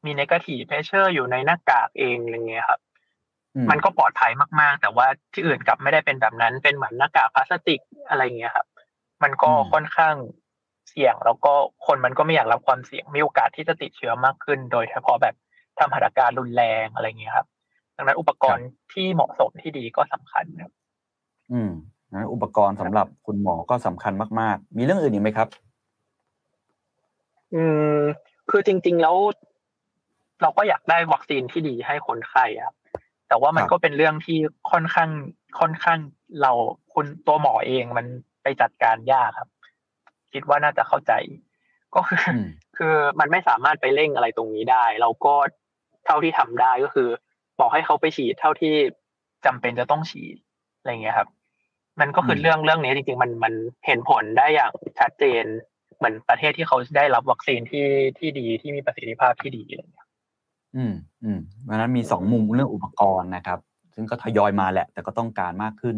Speaker 4: มี negative pressure อยู่ในหน้ากากเองอะไรเงี้ยครับ
Speaker 1: อื
Speaker 4: มันก็ปลอดภัยมากๆ แต่ว่าที่อื่นกลับไม่ได้เป็นแบบนั้นเป็นเหมือนหน้ากากพลาสติกอะไรเงี้ยครับ มันก็ค่อนข้างเสี่ยงแล้วก็คนมันก็ไม่อยากรับความเสี่ยงมีโอกาสที่จะติดเชื้อมากขึ้น โดยเฉพาะแบบทำหัตถการรุนแรงอะไรเงี้ยครับ ดังนั้นอุปกรณ์ที่เหมาะสมที่ดีก็สำคัญครับ
Speaker 1: อืมนะอุปกรณ์สำหรับคุณหมอก็สำคัญมาก ๆ มีเรื่องอื่นอีกไหมครับ
Speaker 4: อืมคือจริง ๆ แล้ว เราก็อยากได้วัคซีนที่ดีให้คนไข้ครับแต่ว่ามัน
Speaker 1: ครับ
Speaker 4: ก็เป็นเรื่องที่ค่อนข้างค่อนข้างเราคุณตัวหมอเองมันไปจัดการยากครับ คิดว่าน่าจะเข้าใจ ก็คืออ
Speaker 1: อืม
Speaker 4: คือมันไม่สามารถไปเร่งอะไรตรงนี้ได้ เราก็เท่าที่ทำได้ก็คือ บอกให้เขาไปฉีดเท่าที่จำเป็นจะต้องฉีดอะไรเงี้ยครับ มันก็คือ
Speaker 1: ม
Speaker 4: เรื่องเรื่องนี้จริงๆมันมันเห็นผลได้อย่างชัดเจน เหมือนประเทศที่เขาได้รับวัคซีนที่ที่ดีที่มีประสิทธิภาพที่ดีอะไรเงี้ย
Speaker 1: อืมอืมเพราะฉะนั้นมีสองมุมเรื่องอุปกรณ์นะครับ ซึ่งก็ทยอยมาแหละ แต่ก็ต้องการมากขึ้น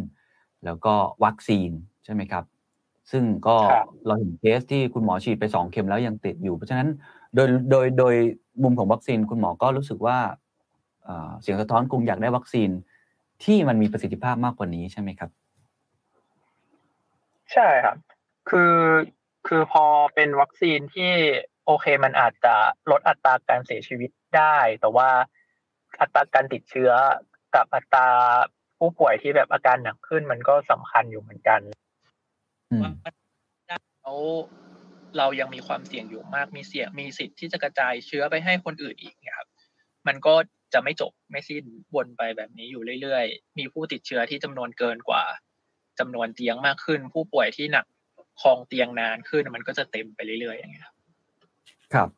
Speaker 1: แล้วก็วัคซีนใช่ไหมครับ ซึ่งก็เราเห็นเคสที่คุณหมอฉีดไปสองเข็มแล้วยังติดอยู่ เพราะฉะนั้นโดยโดยโดยมุมของวัคซีนคุณหมอก็รู้สึกว่าเอ่อเสียงสะท้อนคงอยากได้วัคซีนที่มันมีประสิทธิภาพมากกว่านี้ใช่ไหมครับ
Speaker 4: ใช่ครับ คือคือพอเป็นวัคซีนที่โอเคมันอาจจะลดอัตราการเสียชีวิต ได้ แต่ว่าอัตราการติดเชื้อกับอัตราผู้ป่วยที่แบบอาการหนักขึ้นมันก็สำคัญอยู่เหมือนกัน
Speaker 1: อืม
Speaker 4: ว่าแล้วเรายังมีความเสี่ยงอยู่มากมีเสี่ยงมีสิทธิ์ที่จะกระจายเชื้อไปให้คนอื่นอีกเนี่ยครับ มันก็จะไม่จบไม่สิ้นวนไปแบบนี้อยู่เรื่อยๆ มีผู้ติดเชื้อที่จำนวนเกินกว่าจำนวนเตียงมากขึ้น ผู้ป่วยที่หนักครองเตียงนานขึ้นมันก็จะเต็มไปเรื่อยๆอย่างเงี้ยครับ
Speaker 1: ครับ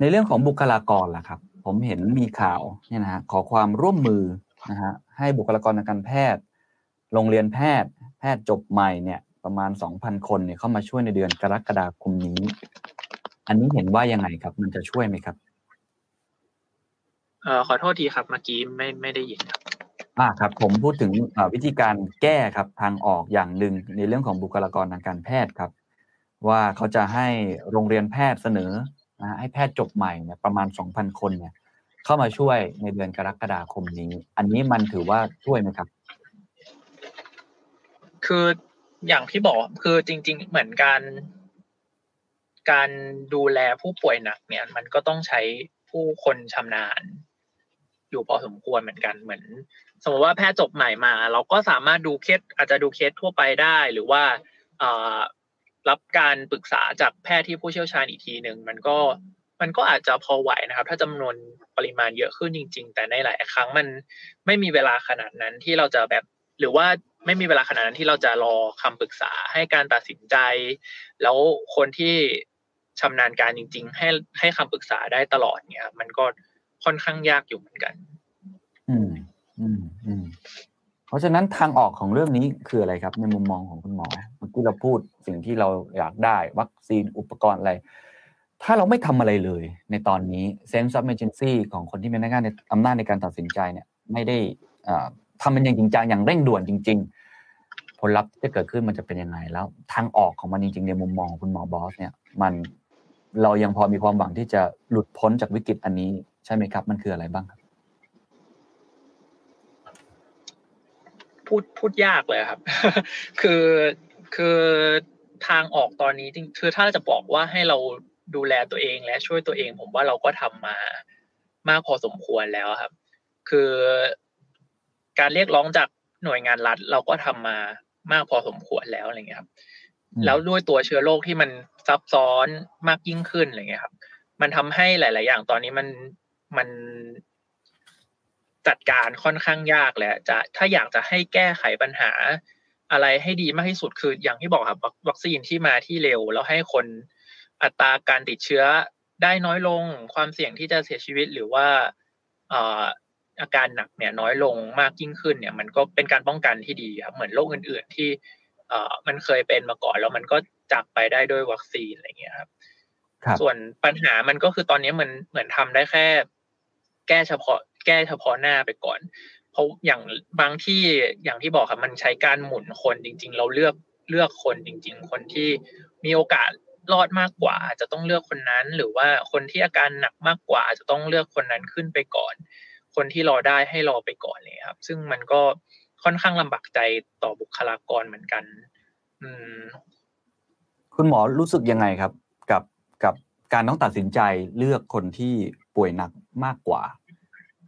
Speaker 1: ในเรื่องของบุคลากรล่ะครับ ผมเห็นมีข่าวเนี่ยนะฮะขอความร่วมมือนะฮะให้บุคลากรทางการแพทย์ โรงเรียนแพทย์ แพทย์จบใหม่เนี่ย ประมาณ2,000คนเนี่ยเข้ามาช่วยในเดือนกรกฎาคมนี้ อันนี้เห็นว่ายังไงครับ มันจะช่วยไหมครับ
Speaker 4: เอ่อขอโทษทีครับเมื่อกี้ไม่ไม่ได้ยินครับ
Speaker 1: อ่าครับ ผมพูดถึงอ่าวิธีการแก้ครับทางออกอย่างหนึ่งในเรื่องของบุคลากรทางการแพทย์ครับ ว่าเขาจะให้โรงเรียนแพทย์เสนอ นะให้แพทย์จบใหม่เนี่ยประมาณ 2,000 คนเนี่ย เข้ามาช่วยในเดือนกรกฎาคมนี้ อันนี้มันถือว่าช่วยไหมครับ
Speaker 4: คืออย่างที่บอกคือจริง ๆ เหมือนการการดูแลผู้ป่วยหนักเนี่ย มันก็ต้องใช้ผู้คนชำนาญ อยู่พอสมควรเหมือนกันเหมือน สมมติว่าแพทย์จบใหม่มา เราก็สามารถดูเคสอาจจะดูเคสทั่วไปได้ หรือว่า รับการปรึกษาจากแพทย์ที่ผู้เชี่ยวชาญอีกทีหนึ่งมันก็มันก็อาจจะพอไหวนะครับ ถ้าจำนวนปริมาณเยอะขึ้นจริง ๆ แต่ในหลายครั้งมันไม่มีเวลาขนาดนั้นที่เราจะแบบหรือว่าไม่มีเวลาขนาดนั้นที่เราจะรอคำปรึกษาให้การตัดสินใจ แล้วคนที่ชำนาญการจริง ๆ ให้ให้คำปรึกษาได้ตลอดเนี่ยครับมันก็ค่อนข้างยากอยู่เหมือนกัน
Speaker 1: เพราะฉะนั้นทางออกของเรื่องนี้คืออะไรครับ ในมุมมองของคุณหมอเมื่อกี้เราพูดสิ่งที่เราอยากได้ วัคซีนอุปกรณ์อะไร ถ้าเราไม่ทำอะไรเลย ในตอนนี้ sense of emergency ของคนที่มีอำนาจในอำนาจในการตัดสินใจเนี่ย ไม่ได้อ่าทำมันอย่างจริงจังอย่างเร่งด่วนจริง ๆ ผลลัพธ์ที่จะเกิดขึ้นมันจะเป็นยังไงแล้ว ทางออกของมันจริง ๆ ในมุมมองของคุณหมอบอสเนี่ย มันเรายังพอมีความหวังที่จะหลุดพ้นจากวิกฤตอันนี้ใช่ไหมครับ มันคืออะไรบ้างครับ
Speaker 4: พูดพูดยากเลยครับ คือคือทางออกตอนนี้จริงคือถ้าจะบอกว่าให้เราดูแลตัวเองและช่วยตัวเอง ผมว่าเราก็ทำมา มากพอสมควรแล้วครับ คือการเรียกร้องจากหน่วยงานรัฐ เราก็ทำมามากพอสมควรแล้วอะไรเงี้ยครับ
Speaker 1: อืม
Speaker 4: แล้วด้วยตัวเชื้อโรคที่มันซับซ้อนมากยิ่งขึ้นอะไรเงี้ยครับ มันทำให้หลาย ๆ อย่างตอนนี้มันมัน จัดการค่อนข้างยากแหละจะถ้าอยากจะให้แก้ไขปัญหา อะไรให้ดีมากที่สุดคืออย่างที่บอกครับวัควัคซีนที่มาที่เร็ว แล้วให้คนอัตราการติดเชื้อได้น้อยลง ความเสี่ยงที่จะเสียชีวิตหรือว่าเอ่ออาการหนักเนี่ยน้อยลงมากยิ่งขึ้นเนี่ย มันก็เป็นการป้องกันที่ดีครับเหมือนโรคอื่น ๆ ที่เอ่อมันเคยเป็นมาก่อน แล้วมันก็จากไปได้ด้วยวัคซีนอะไรเงี้ยครับ
Speaker 1: ครับ
Speaker 4: ส่วนปัญหามันก็คือตอนนี้มันเหมือนทำได้แค่ แก้เฉพาะ แก้เฉพาะหน้าไปก่อนเพราะอย่างบางที่อย่างที่บอกครับมันใช้การหมุนคนจริง ๆ เราเลือกเลือกคนจริง ๆ คนที่มีโอกาสรอดมากกว่าอาจจะต้องเลือกคนนั้น หรือว่าคนที่อาการหนักมากกว่าอาจจะต้องเลือกคนนั้นขึ้นไปก่อน คนที่รอได้ให้รอไปก่อนเลยครับ ซึ่งมันก็ค่อนข้างลำบากใจต่อบุคลากรเหมือนกัน อืม
Speaker 1: คุณหมอรู้สึกยังไงครับ กับกับการต้องตัดสินใจเลือกคนที่ป่วยหนักมากกว่า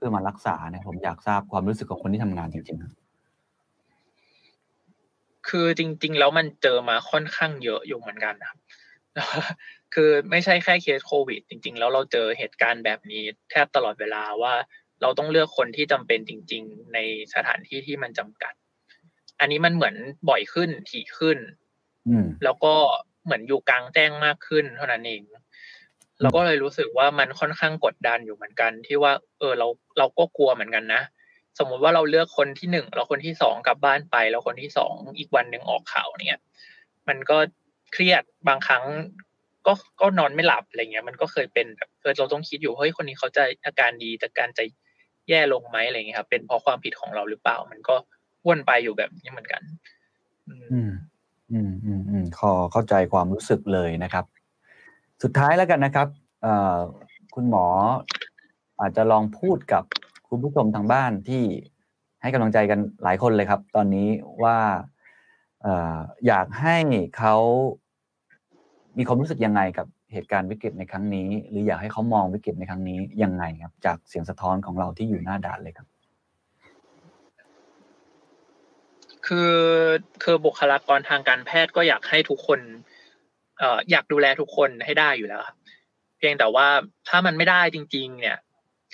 Speaker 1: พื่อมารักษาเนี่ยผมอยากทราบความรู้สึกของคนที่ทำงานจริงๆครับ
Speaker 4: คือจริง ๆ แล้วมันเจอมาค่อนข้างเยอะอยู่เหมือนกันนะครับคือไม่ใช่แค่เคสโควิด จริง ๆ แล้วเราเจอเหตุการณ์แบบนี้แทบตลอดเวลาว่าเราต้องเลือกคนที่จำเป็นจริง ๆ ในสถานที่ที่มันจำกัด อันนี้มันเหมือนบ่อยขึ้นถี่ขึ้น
Speaker 1: อืม
Speaker 4: แล้วก็เหมือนอยู่กลางแจ้งมากขึ้น เท่านั้นเอง เราก็เลยรู้สึกว่ามันค่อนข้างกดดันอยู่เหมือนกัน ที่ว่า เออเราเราก็กลัวเหมือนกันนะ สมมุติว่าเราเลือกคนที่หนึ่งแล้วคนที่สองกลับบ้านไป แล้วคนที่สองอีกวันหนึ่งออกข่าวเนี่ย มันก็เครียดบางครั้งก็ก็นอนไม่หลับอะไรเงี้ย มันก็เคยเป็นแบบเออเราต้องคิดอยู่เฮ้ยคนนี้เขาจะอาการดีแต่การจะแย่ลงไหมอะไรเงี้ยครับเป็นเพราะความผิดของเราหรือเปล่า มันก็วนไปอยู่แบบนี้เหมือนกัน อืม
Speaker 1: อืมอืมอืมอืมขอเข้าใจความรู้สึกเลยนะครับ สุดท้ายแล้วกันนะครับคุณหมออาจจะลองพูดกับคุณผู้ชมทางบ้านที่ให้กำลังใจกันหลายคนเลยครับ ตอนนี้ว่าออยากให้เขามีความรู้สึกยังไงกับเหตุการณ์วิกฤตในครั้งนี้ หรืออยากให้เขามองวิกฤตในครั้งนี้ยังไงครับ จากเสียงสะท้อนของเราที่อยู่หน้าด่านเลยครับ
Speaker 4: คือคือบุคลากรทางการแพทย์ก็อยากให้ทุกคน อ่ออยากดูแลทุกคนให้ได้อยู่แล้วครับเพียงแต่ว่าถ้ามันไม่ได้จริง ๆ เนี่ย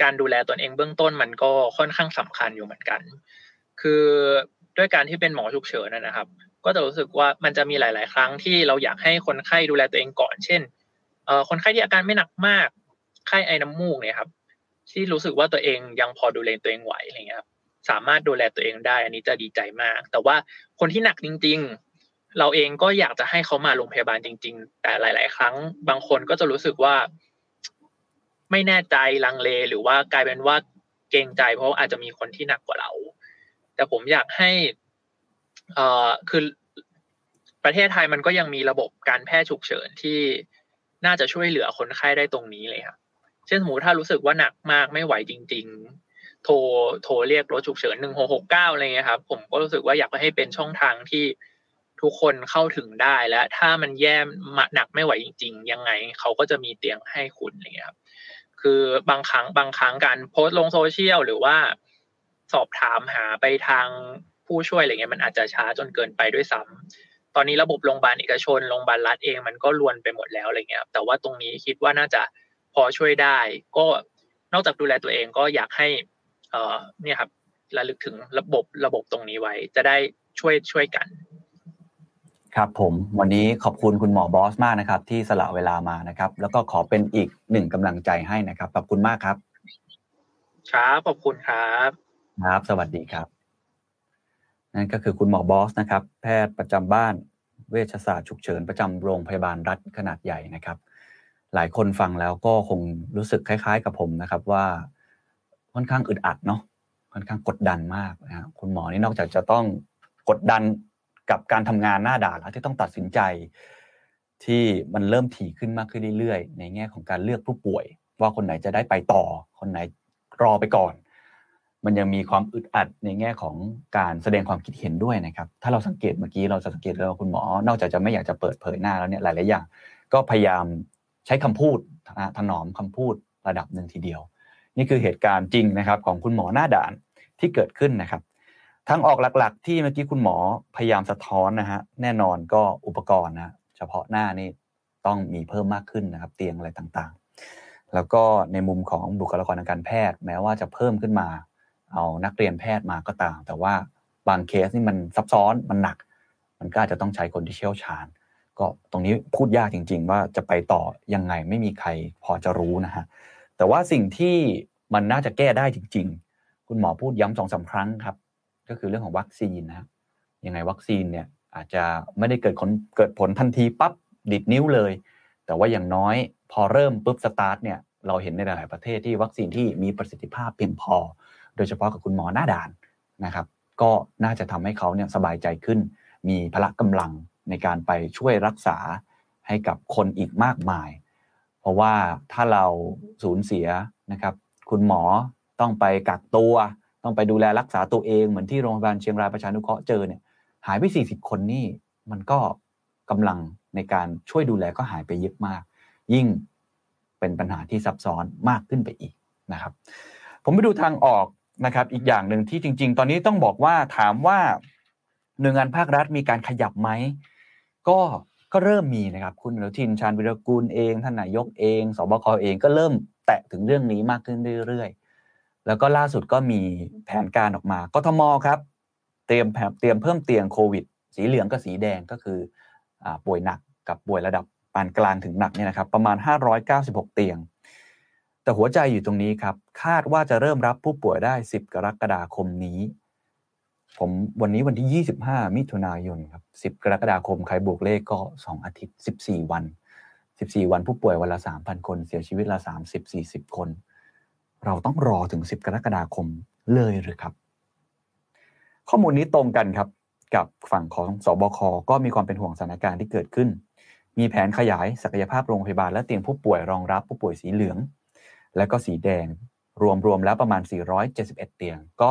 Speaker 4: การดูแลตนเองเบื้องต้นมันก็ค่อนข้างสำคัญอยู่เหมือนกัน คือด้วยการที่เป็นหมอฉุกเฉินนะครับ ก็จะรู้สึกว่ามันจะมีหลาย ๆ ครั้งที่เราอยากให้คนไข้ดูแลตัวเองก่อน เช่นเอ่อคนไข้ที่อาการไม่หนักมากไข้ไอน้ำมูกเนี่ยครับ ที่รู้สึกว่าตัวเองยังพอดูแลตัวเองไหวอะไรเงี้ยครับสามารถดูแลตัวเองได้ อันนี้จะดีใจมาก แต่ว่าคนที่หนักจริง ๆ เราเองก็อยากจะให้เขามาโรงพยาบาลจริง ๆ แต่หลาย ๆ ครั้ง บางคนก็จะรู้สึกว่า ไม่แน่ใจลังเล หรือว่ากลายเป็นว่าเกรงใจ เพราะอาจจะมีคนที่หนักกว่าเรา แต่ผมอยากให้เอ่อคือประเทศไทยมันก็ยังมีระบบการแพทย์ฉุกเฉินที่น่าจะช่วยเหลือคนไข้ได้ตรงนี้เลยครับเช่นสมมติถ้ารู้สึกว่าหนักมากไม่ไหวจริง ๆ โทรโทรเรียกรถฉุกเฉินหนึ่งหกหกเก้าอะไรเงี้ยครับ ผมก็รู้สึกว่าอยากให้เป็นช่องทางที่ ทุกคนเข้าถึงได้และถ้ามันแย่มหนักไม่ไหวจริง ๆ ยังไงเขาก็จะมีเตียงให้คุณอะไรเงี้ยครับคือบางครั้งบางครั้งการโพสต์ลงโซเชียลหรือว่าสอบถามหาไปทางผู้ช่วยอะไรเงี้ยมันอาจจะช้าจนเกินไปด้วยซ้ำตอนนี้ระบบโรงพยาบาลเอกชนโรงพยาบาลรัฐเองมันก็ลวนไปหมดแล้วอะไรเงี้ยแต่ว่าตรงนี้คิดว่าน่าจะพพอช่วยได้ ก็นอกจากดูแลตัวเองก็อยากให้ เอ่อเนี่ยครับระลึกถึงระบบระบบตรงนี้ไว้ จะได้ช่วยช่วยกัน
Speaker 1: ครับผมวันนี้ขอบคุณคุณหมอบอสมากนะครับ ที่สละเวลามานะครับ แล้วก็ขอเป็นอีกหนึ่งกำลังใจให้นะครับขอบคุณมากครับ
Speaker 4: ครับขอบคุณครับ
Speaker 1: ครับ สวัสดีครับนั่นก็คือคุณหมอบอสนะครับ แพทย์ประจำบ้านเวชศาสตร์ฉุกเฉินประจำโรงพยาบาลรัฐขนาดใหญ่นะครับ หลายคนฟังแล้วก็คงรู้สึกคล้ายๆ กับผมนะครับว่าค่อนข้างอึดอัดเนาะค่อนข้างกดดันมากนะคุณหมอนี่นอกจากจะต้องกดดัน กับการทำงานหน้าด่านแล้วที่ต้องตัดสินใจ ที่มันเริ่มถี่ขึ้นมากขึ้นเรื่อยๆ ในแง่ของการเลือกผู้ป่วย ว่าคนไหนจะได้ไปต่อ คนไหนรอไปก่อน มันยังมีความอึดอัดในแง่ของการแสดงความคิดเห็นด้วยนะครับ ถ้าเราสังเกตเมื่อกี้เราจะสังเกตแล้วคุณหมอ นอกจากจะไม่อยากจะเปิดเผยหน้าแล้วเนี่ยหลายๆอย่าง ก็พยายามใช้คำพูดถนอมคำพูดระดับหนึ่งทีเดียว นี่คือเหตุการณ์จริงนะครับ ของคุณหมอหน้าด่านที่เกิดขึ้นนะครับ ทางออกหลักๆ ที่เมื่อกี้คุณหมอพยายามสะท้อนนะฮะแน่นอนก็อุปกรณ์นะเฉพาะหน้านี่ต้องมีเพิ่มมากขึ้นนะครับ เตียงอะไรต่างๆ แล้วก็ในมุมของบุคลากรทางการแพทย์ แม้ว่าจะเพิ่มขึ้นมา เอานักเรียนแพทย์มาก็ตาม แต่ว่าบางเคสนี่มันซับซ้อนมันหนัก มันก็อาจจะต้องใช้คนที่เชี่ยวชาญ ก็ตรงนี้พูดยากจริง ๆ ว่าจะไปต่อยังไงไม่มีใครพอจะรู้นะฮะแต่ว่าสิ่งที่มันน่าจะแก้ได้จริง ๆ คุณหมอพูดย้ำสองสามครั้งครับ ก็คือเรื่องของวัคซีนนะยังไงวัคซีนเนี่ยอาจจะไม่ได้เกิดผลเกิดผลทันทีปั๊บดีดนิ้วเลย แต่ว่าอย่างน้อยพอเริ่มปุ๊บสตาร์ทเนี่ยเราเห็นในหลายประเทศที่วัคซีนที่มีประสิทธิภาพเพียงพอ โดยเฉพาะกับคุณหมอหน้าด่านนะครับ ก็น่าจะทำให้เขาเนี่ยสบายใจขึ้น มีพละกำลังในการไปช่วยรักษาให้กับคนอีกมากมาย เพราะว่าถ้าเราสูญเสียนะครับ คุณหมอต้องไปกักตัว ต้องไปดูแลรักษาตัวเองเหมือนที่โรงพยาบาลเชียงรายประชานุเคราะห์เจอเนี่ยหายไปสี่สิบคนนี่มันก็กำลังในการช่วยดูแลก็หายไปเยอะมาก ยิ่งเป็นปัญหาที่ซับซ้อนมากขึ้นไปอีกนะครับ ผมไปดูทางออกนะครับอีกอย่างหนึ่งที่จริง ๆ ตอนนี้ต้องบอกว่าถามว่าหน่วยงานภาครัฐมีการขยับไหมก็ก็เริ่มมีนะครับ คุณอนุทินชาญวิรกูลเองท่านนายกเองสบคเองก็เริ่มแตะถึงเรื่องนี้มากขึ้นเรื่อยๆ แล้วก็ล่าสุดก็มีแผนการออกมากทมครับเตรียมเตรียมเพิ่มเตียงโควิด สีเหลืองกับสีแดงก็คืออป่วยหนักกับป่วยระดับปานกลางถึงหนักเนี่ยนะครับประมาณ 596 เตียง แต่หัวใจอยู่ตรงนี้ครับ คาดว่าจะเริ่มรับผู้ป่วยได้ 10 กรกฎาคมนี้ ผมวันนี้วันที่ 25 มิถุนายนครับ 10 กรกฎาคมใครบวกเลขก็ 2 อาทิตย์ 14 วัน 14 วันผู้ป่วยวันละ 3,000 คน เสียชีวิตละ 30-40 คน เราต้องรอถึง 10 กรกฎาคมเลยหรือครับ ข้อมูลนี้ตรงกันครับ กับฝั่งของสอบคก็มีความเป็นห่วงสถานการณ์ที่เกิดขึ้น มีแผนขยายศักยภาพโรงพยาบาลและเตียงผู้ป่วยรองรับผู้ป่วยสีเหลือง และก็สีแดงรวมๆแล้วประมาณ 471 เตียง ก็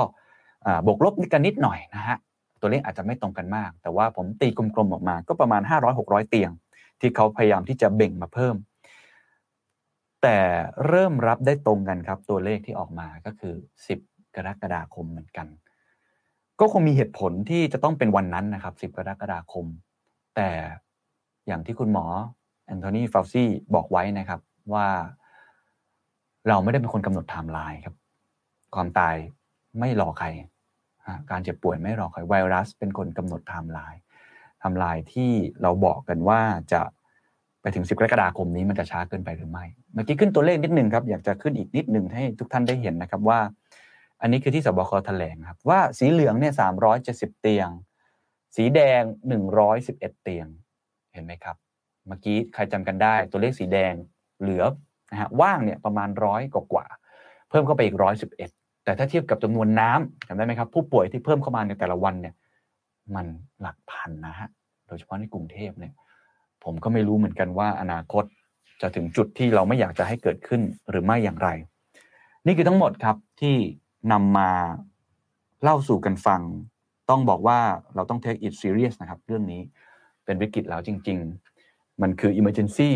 Speaker 1: บวกลบกันนิดหน่อยนะฮะตัวเลขอาจจะไม่ตรงกันมาก แต่ว่าผมตีกลมๆออกมาก็ประมาณ 500-600 เตียง ที่เขาพยายามที่จะเบ่งมาเพิ่ม แต่เริ่มรับได้ตรงกันครับ ตัวเลขที่ออกมาก็คือ 10 กรกฎาคมเหมือนกัน ก็คงมีเหตุผลที่จะต้องเป็นวันนั้นนะครับ 10 กรกฎาคม แต่อย่างที่คุณหมอแอนโทนีฟาวซี่บอกไว้นะครับว่าเราไม่ได้เป็นคนกำหนดไทม์ไลน์ครับ ความตายไม่รอใคร การเจ็บป่วยไม่รอใคร ไวรัสเป็นคนกำหนด timeline timeline ที่เราบอกกันว่าจะไปถึง 10 กรกฎาคมนี้มันจะช้าเกินไปหรือไม่ เมื่อกี้ขึ้นตัวเลขนิดหนึ่งครับอยากจะขึ้นอีกนิดหนึ่งให้ทุกท่านได้เห็นนะครับว่า อันนี้คือที่สบคแถลงครับว่าสีเหลืองเนี่ย370เจ็สิบเตียง สีแดง111เอ็ดเตียงเห็นไหมครับ เมื่อกี้ใครจำกันได้ตัวเลขสีแดงเหลือนะฮะว่างเนี่ยประมาณร้อยกว่าเพิ่มเข้าไปอีก111แต่ถ้าเทียบกับจำนวนน้ำจำได้ไหมครับ ผู้ป่วยที่เพิ่มเข้ามาในแต่ละวันเนี่ย มันหลักพันนะฮะโดยเฉพาะในกรุงเทพเนี่ย ผมก็ไม่รู้เหมือนกันว่าอนาคต จะถึงจุดที่เราไม่อยากจะให้เกิดขึ้นหรือไม่อย่างไร นี่คือทั้งหมดครับที่นำมาเล่าสู่กันฟัง ต้องบอกว่าเราต้อง take it serious นะครับ เรื่องนี้เป็นวิกฤตแล้วจริง ๆ มันคือ emergency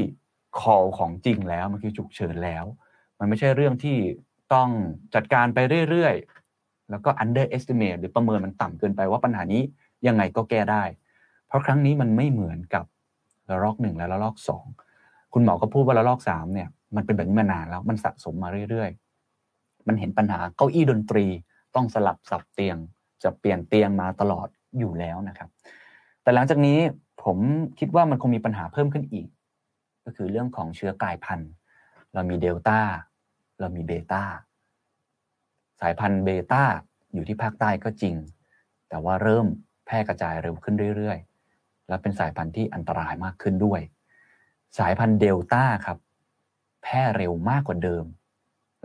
Speaker 1: call ของจริงแล้ว มันคือฉุกเฉินแล้ว มันไม่ใช่เรื่องที่ต้องจัดการไปเรื่อยๆ แล้วก็ underestimate หรือประเมินมันต่ำเกินไปว่าปัญหานี้ยังไงก็แก้ได้ เพราะครั้งนี้มันไม่เหมือนกับระลอกหนึ่งและระลอกสอง คุณหมอก็พูดว่าระลอกสามเนี่ย มันเป็นแบบนี้มานานแล้วมันสะสมมาเรื่อยๆ มันเห็นปัญหาเก้าอี้ดนตรีต้องสลับสับเตียง จะเปลี่ยนเตียงมาตลอดอยู่แล้วนะครับ แต่หลังจากนี้ผมคิดว่ามันคงมีปัญหาเพิ่มขึ้นอีก ก็คือเรื่องของเชื้อกลายพันธุ์ เรามีเดลต้าเรามีเบต้าสายพันธุ์เบต้าอยู่ที่ภาคใต้ก็จริง แต่ว่าเริ่มแพร่กระจายเร็วขึ้นเรื่อยๆ และเป็นสายพันธุ์ที่อันตรายมากขึ้นด้วย สายพันธุ์เดลต้าครับ แพร่เร็วมากกว่าเดิม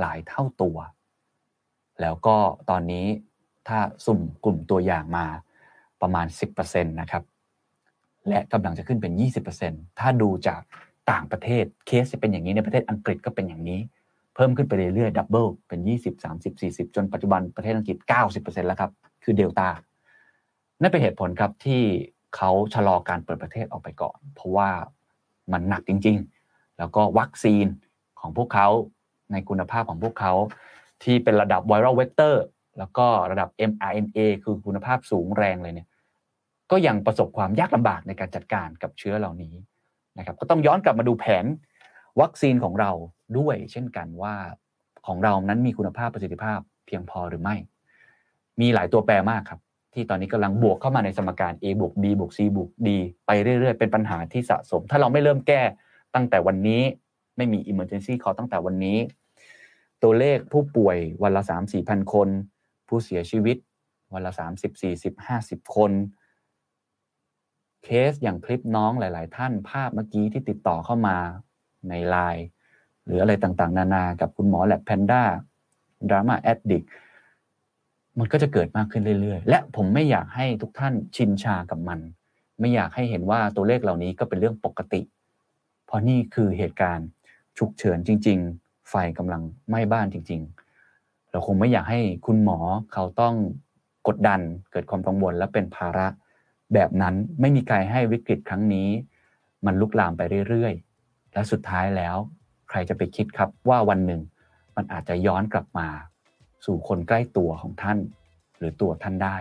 Speaker 1: หลายเท่าตัว แล้วก็ตอนนี้ถ้าสุ่มกลุ่มตัวอย่างมาประมาณ 10%นะครับ และกำลังจะขึ้นเป็น 20%ถ้าดูจากต่างประเทศเคสจะเป็นอย่างนี้ในประเทศอังกฤษก็เป็นอย่างนี้ เพิ่มขึ้นไปเรื่อยๆ double เป็น 20 30 40 จนปัจจุบันประเทศอังกฤษ 90%แล้วครับ คือเดลต้านั่นเป็นเหตุผลครับที่เขาชะลอการเปิดประเทศออกไปก่อน เพราะว่า มันหนักจริง ๆ แล้วก็วัคซีนของพวกเขาในคุณภาพของพวกเขา ที่เป็นระดับ viral vector แล้วก็ระดับ mRNA คือคุณภาพสูงแรงเลยเนี่ยก็ยังประสบความยากลำบากในการจัดการกับเชื้อเหล่านี้นะครับก็ต้องย้อนกลับมาดูแผนวัคซีนของเราด้วยเช่นกันว่าของเรานั้นมีคุณภาพประสิทธิภาพเพียงพอหรือไม่ มีหลายตัวแปรมากครับ ที่ตอนนี้กำลังบวกเข้ามาในสมการ A บวก B บวก C บวก D ไปเรื่อยๆ เป็นปัญหาที่สะสม ถ้าเราไม่เริ่มแก้ตั้งแต่วันนี้ไม่มี emergency call ตั้งแต่วันนี้ ตัวเลขผู้ป่วยวันละ 3 4พันคน ผู้เสียชีวิต วันละ 30 40 50 คน เคสอย่างคลิปน้องหลาย ๆ ท่านภาพเมื่อกี้ที่ติดต่อเข้ามาในไลน์หรืออะไรต่างๆ นานา กับคุณหมอแลบแพนด้าดราม่าแอดดิก มันก็จะเกิดมากขึ้นเรื่อยๆ และผมไม่อยากให้ทุกท่านชินชากับมัน ไม่อยากให้เห็นว่าตัวเลขเหล่านี้ก็เป็นเรื่องปกติ เพราะนี่คือเหตุการณ์ฉุกเฉินจริง ๆ ไฟกำลังไหม้บ้านจริง ๆ เราคงไม่อยากให้คุณหมอเขาต้องกดดันเกิดความกังวลและเป็นภาระแบบนั้นไม่มีใครให้วิกฤตครั้งนี้ มันลุกลามไปเรื่อยๆ และสุดท้ายแล้ว ใครจะไปคิดครับว่าวันหนึ่งมันอาจจะย้อนกลับมา สู่คนใกล้ตัวของท่าน หรือตัวท่านได้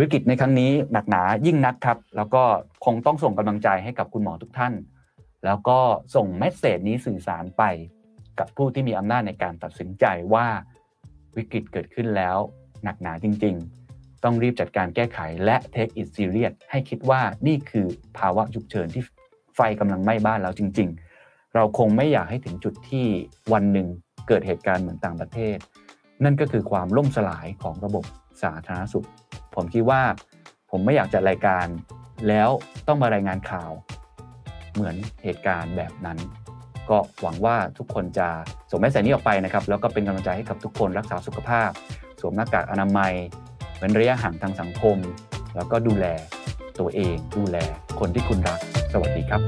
Speaker 1: วิกฤตในครั้งนี้หนักหนายิ่งนักครับ แล้วก็คงต้องส่งกำลังใจให้กับคุณหมอทุกท่าน แล้วก็ส่งเมสเซจนี้สื่อสารไปกับผู้ที่มีอำนาจในการตัดสินใจว่าวิกฤตเกิดขึ้นแล้ว หนักหนาจริง ๆ ต้องรีบจัดการแก้ไขและ take it serious ให้คิดว่านี่คือภาวะฉุกเฉินที่ไฟกำลังไหม้บ้านแล้วจริง ๆ เราคงไม่อยากให้ถึงจุดที่วันหนึ่งเกิดเหตุการณ์เหมือนต่างประเทศ นั่นก็คือความล่มสลายของระบบสาธารณสุข ผมคิดว่า ผมไม่อยากจัดรายการ แล้วต้องมารายงานข่าว เหมือนเหตุการณ์แบบนั้น ก็หวังว่าทุกคนจะส่งแมสเซจนี้ออกไปนะครับ แล้วก็เป็นกำลังใจให้กับทุกคนรักษาสุขภาพ สวมหน้ากากอนามัยเว้นระยะห่างทางสังคม แล้วก็ดูแลตัวเอง ดูแลคนที่คุณรัก สวัสดีครับ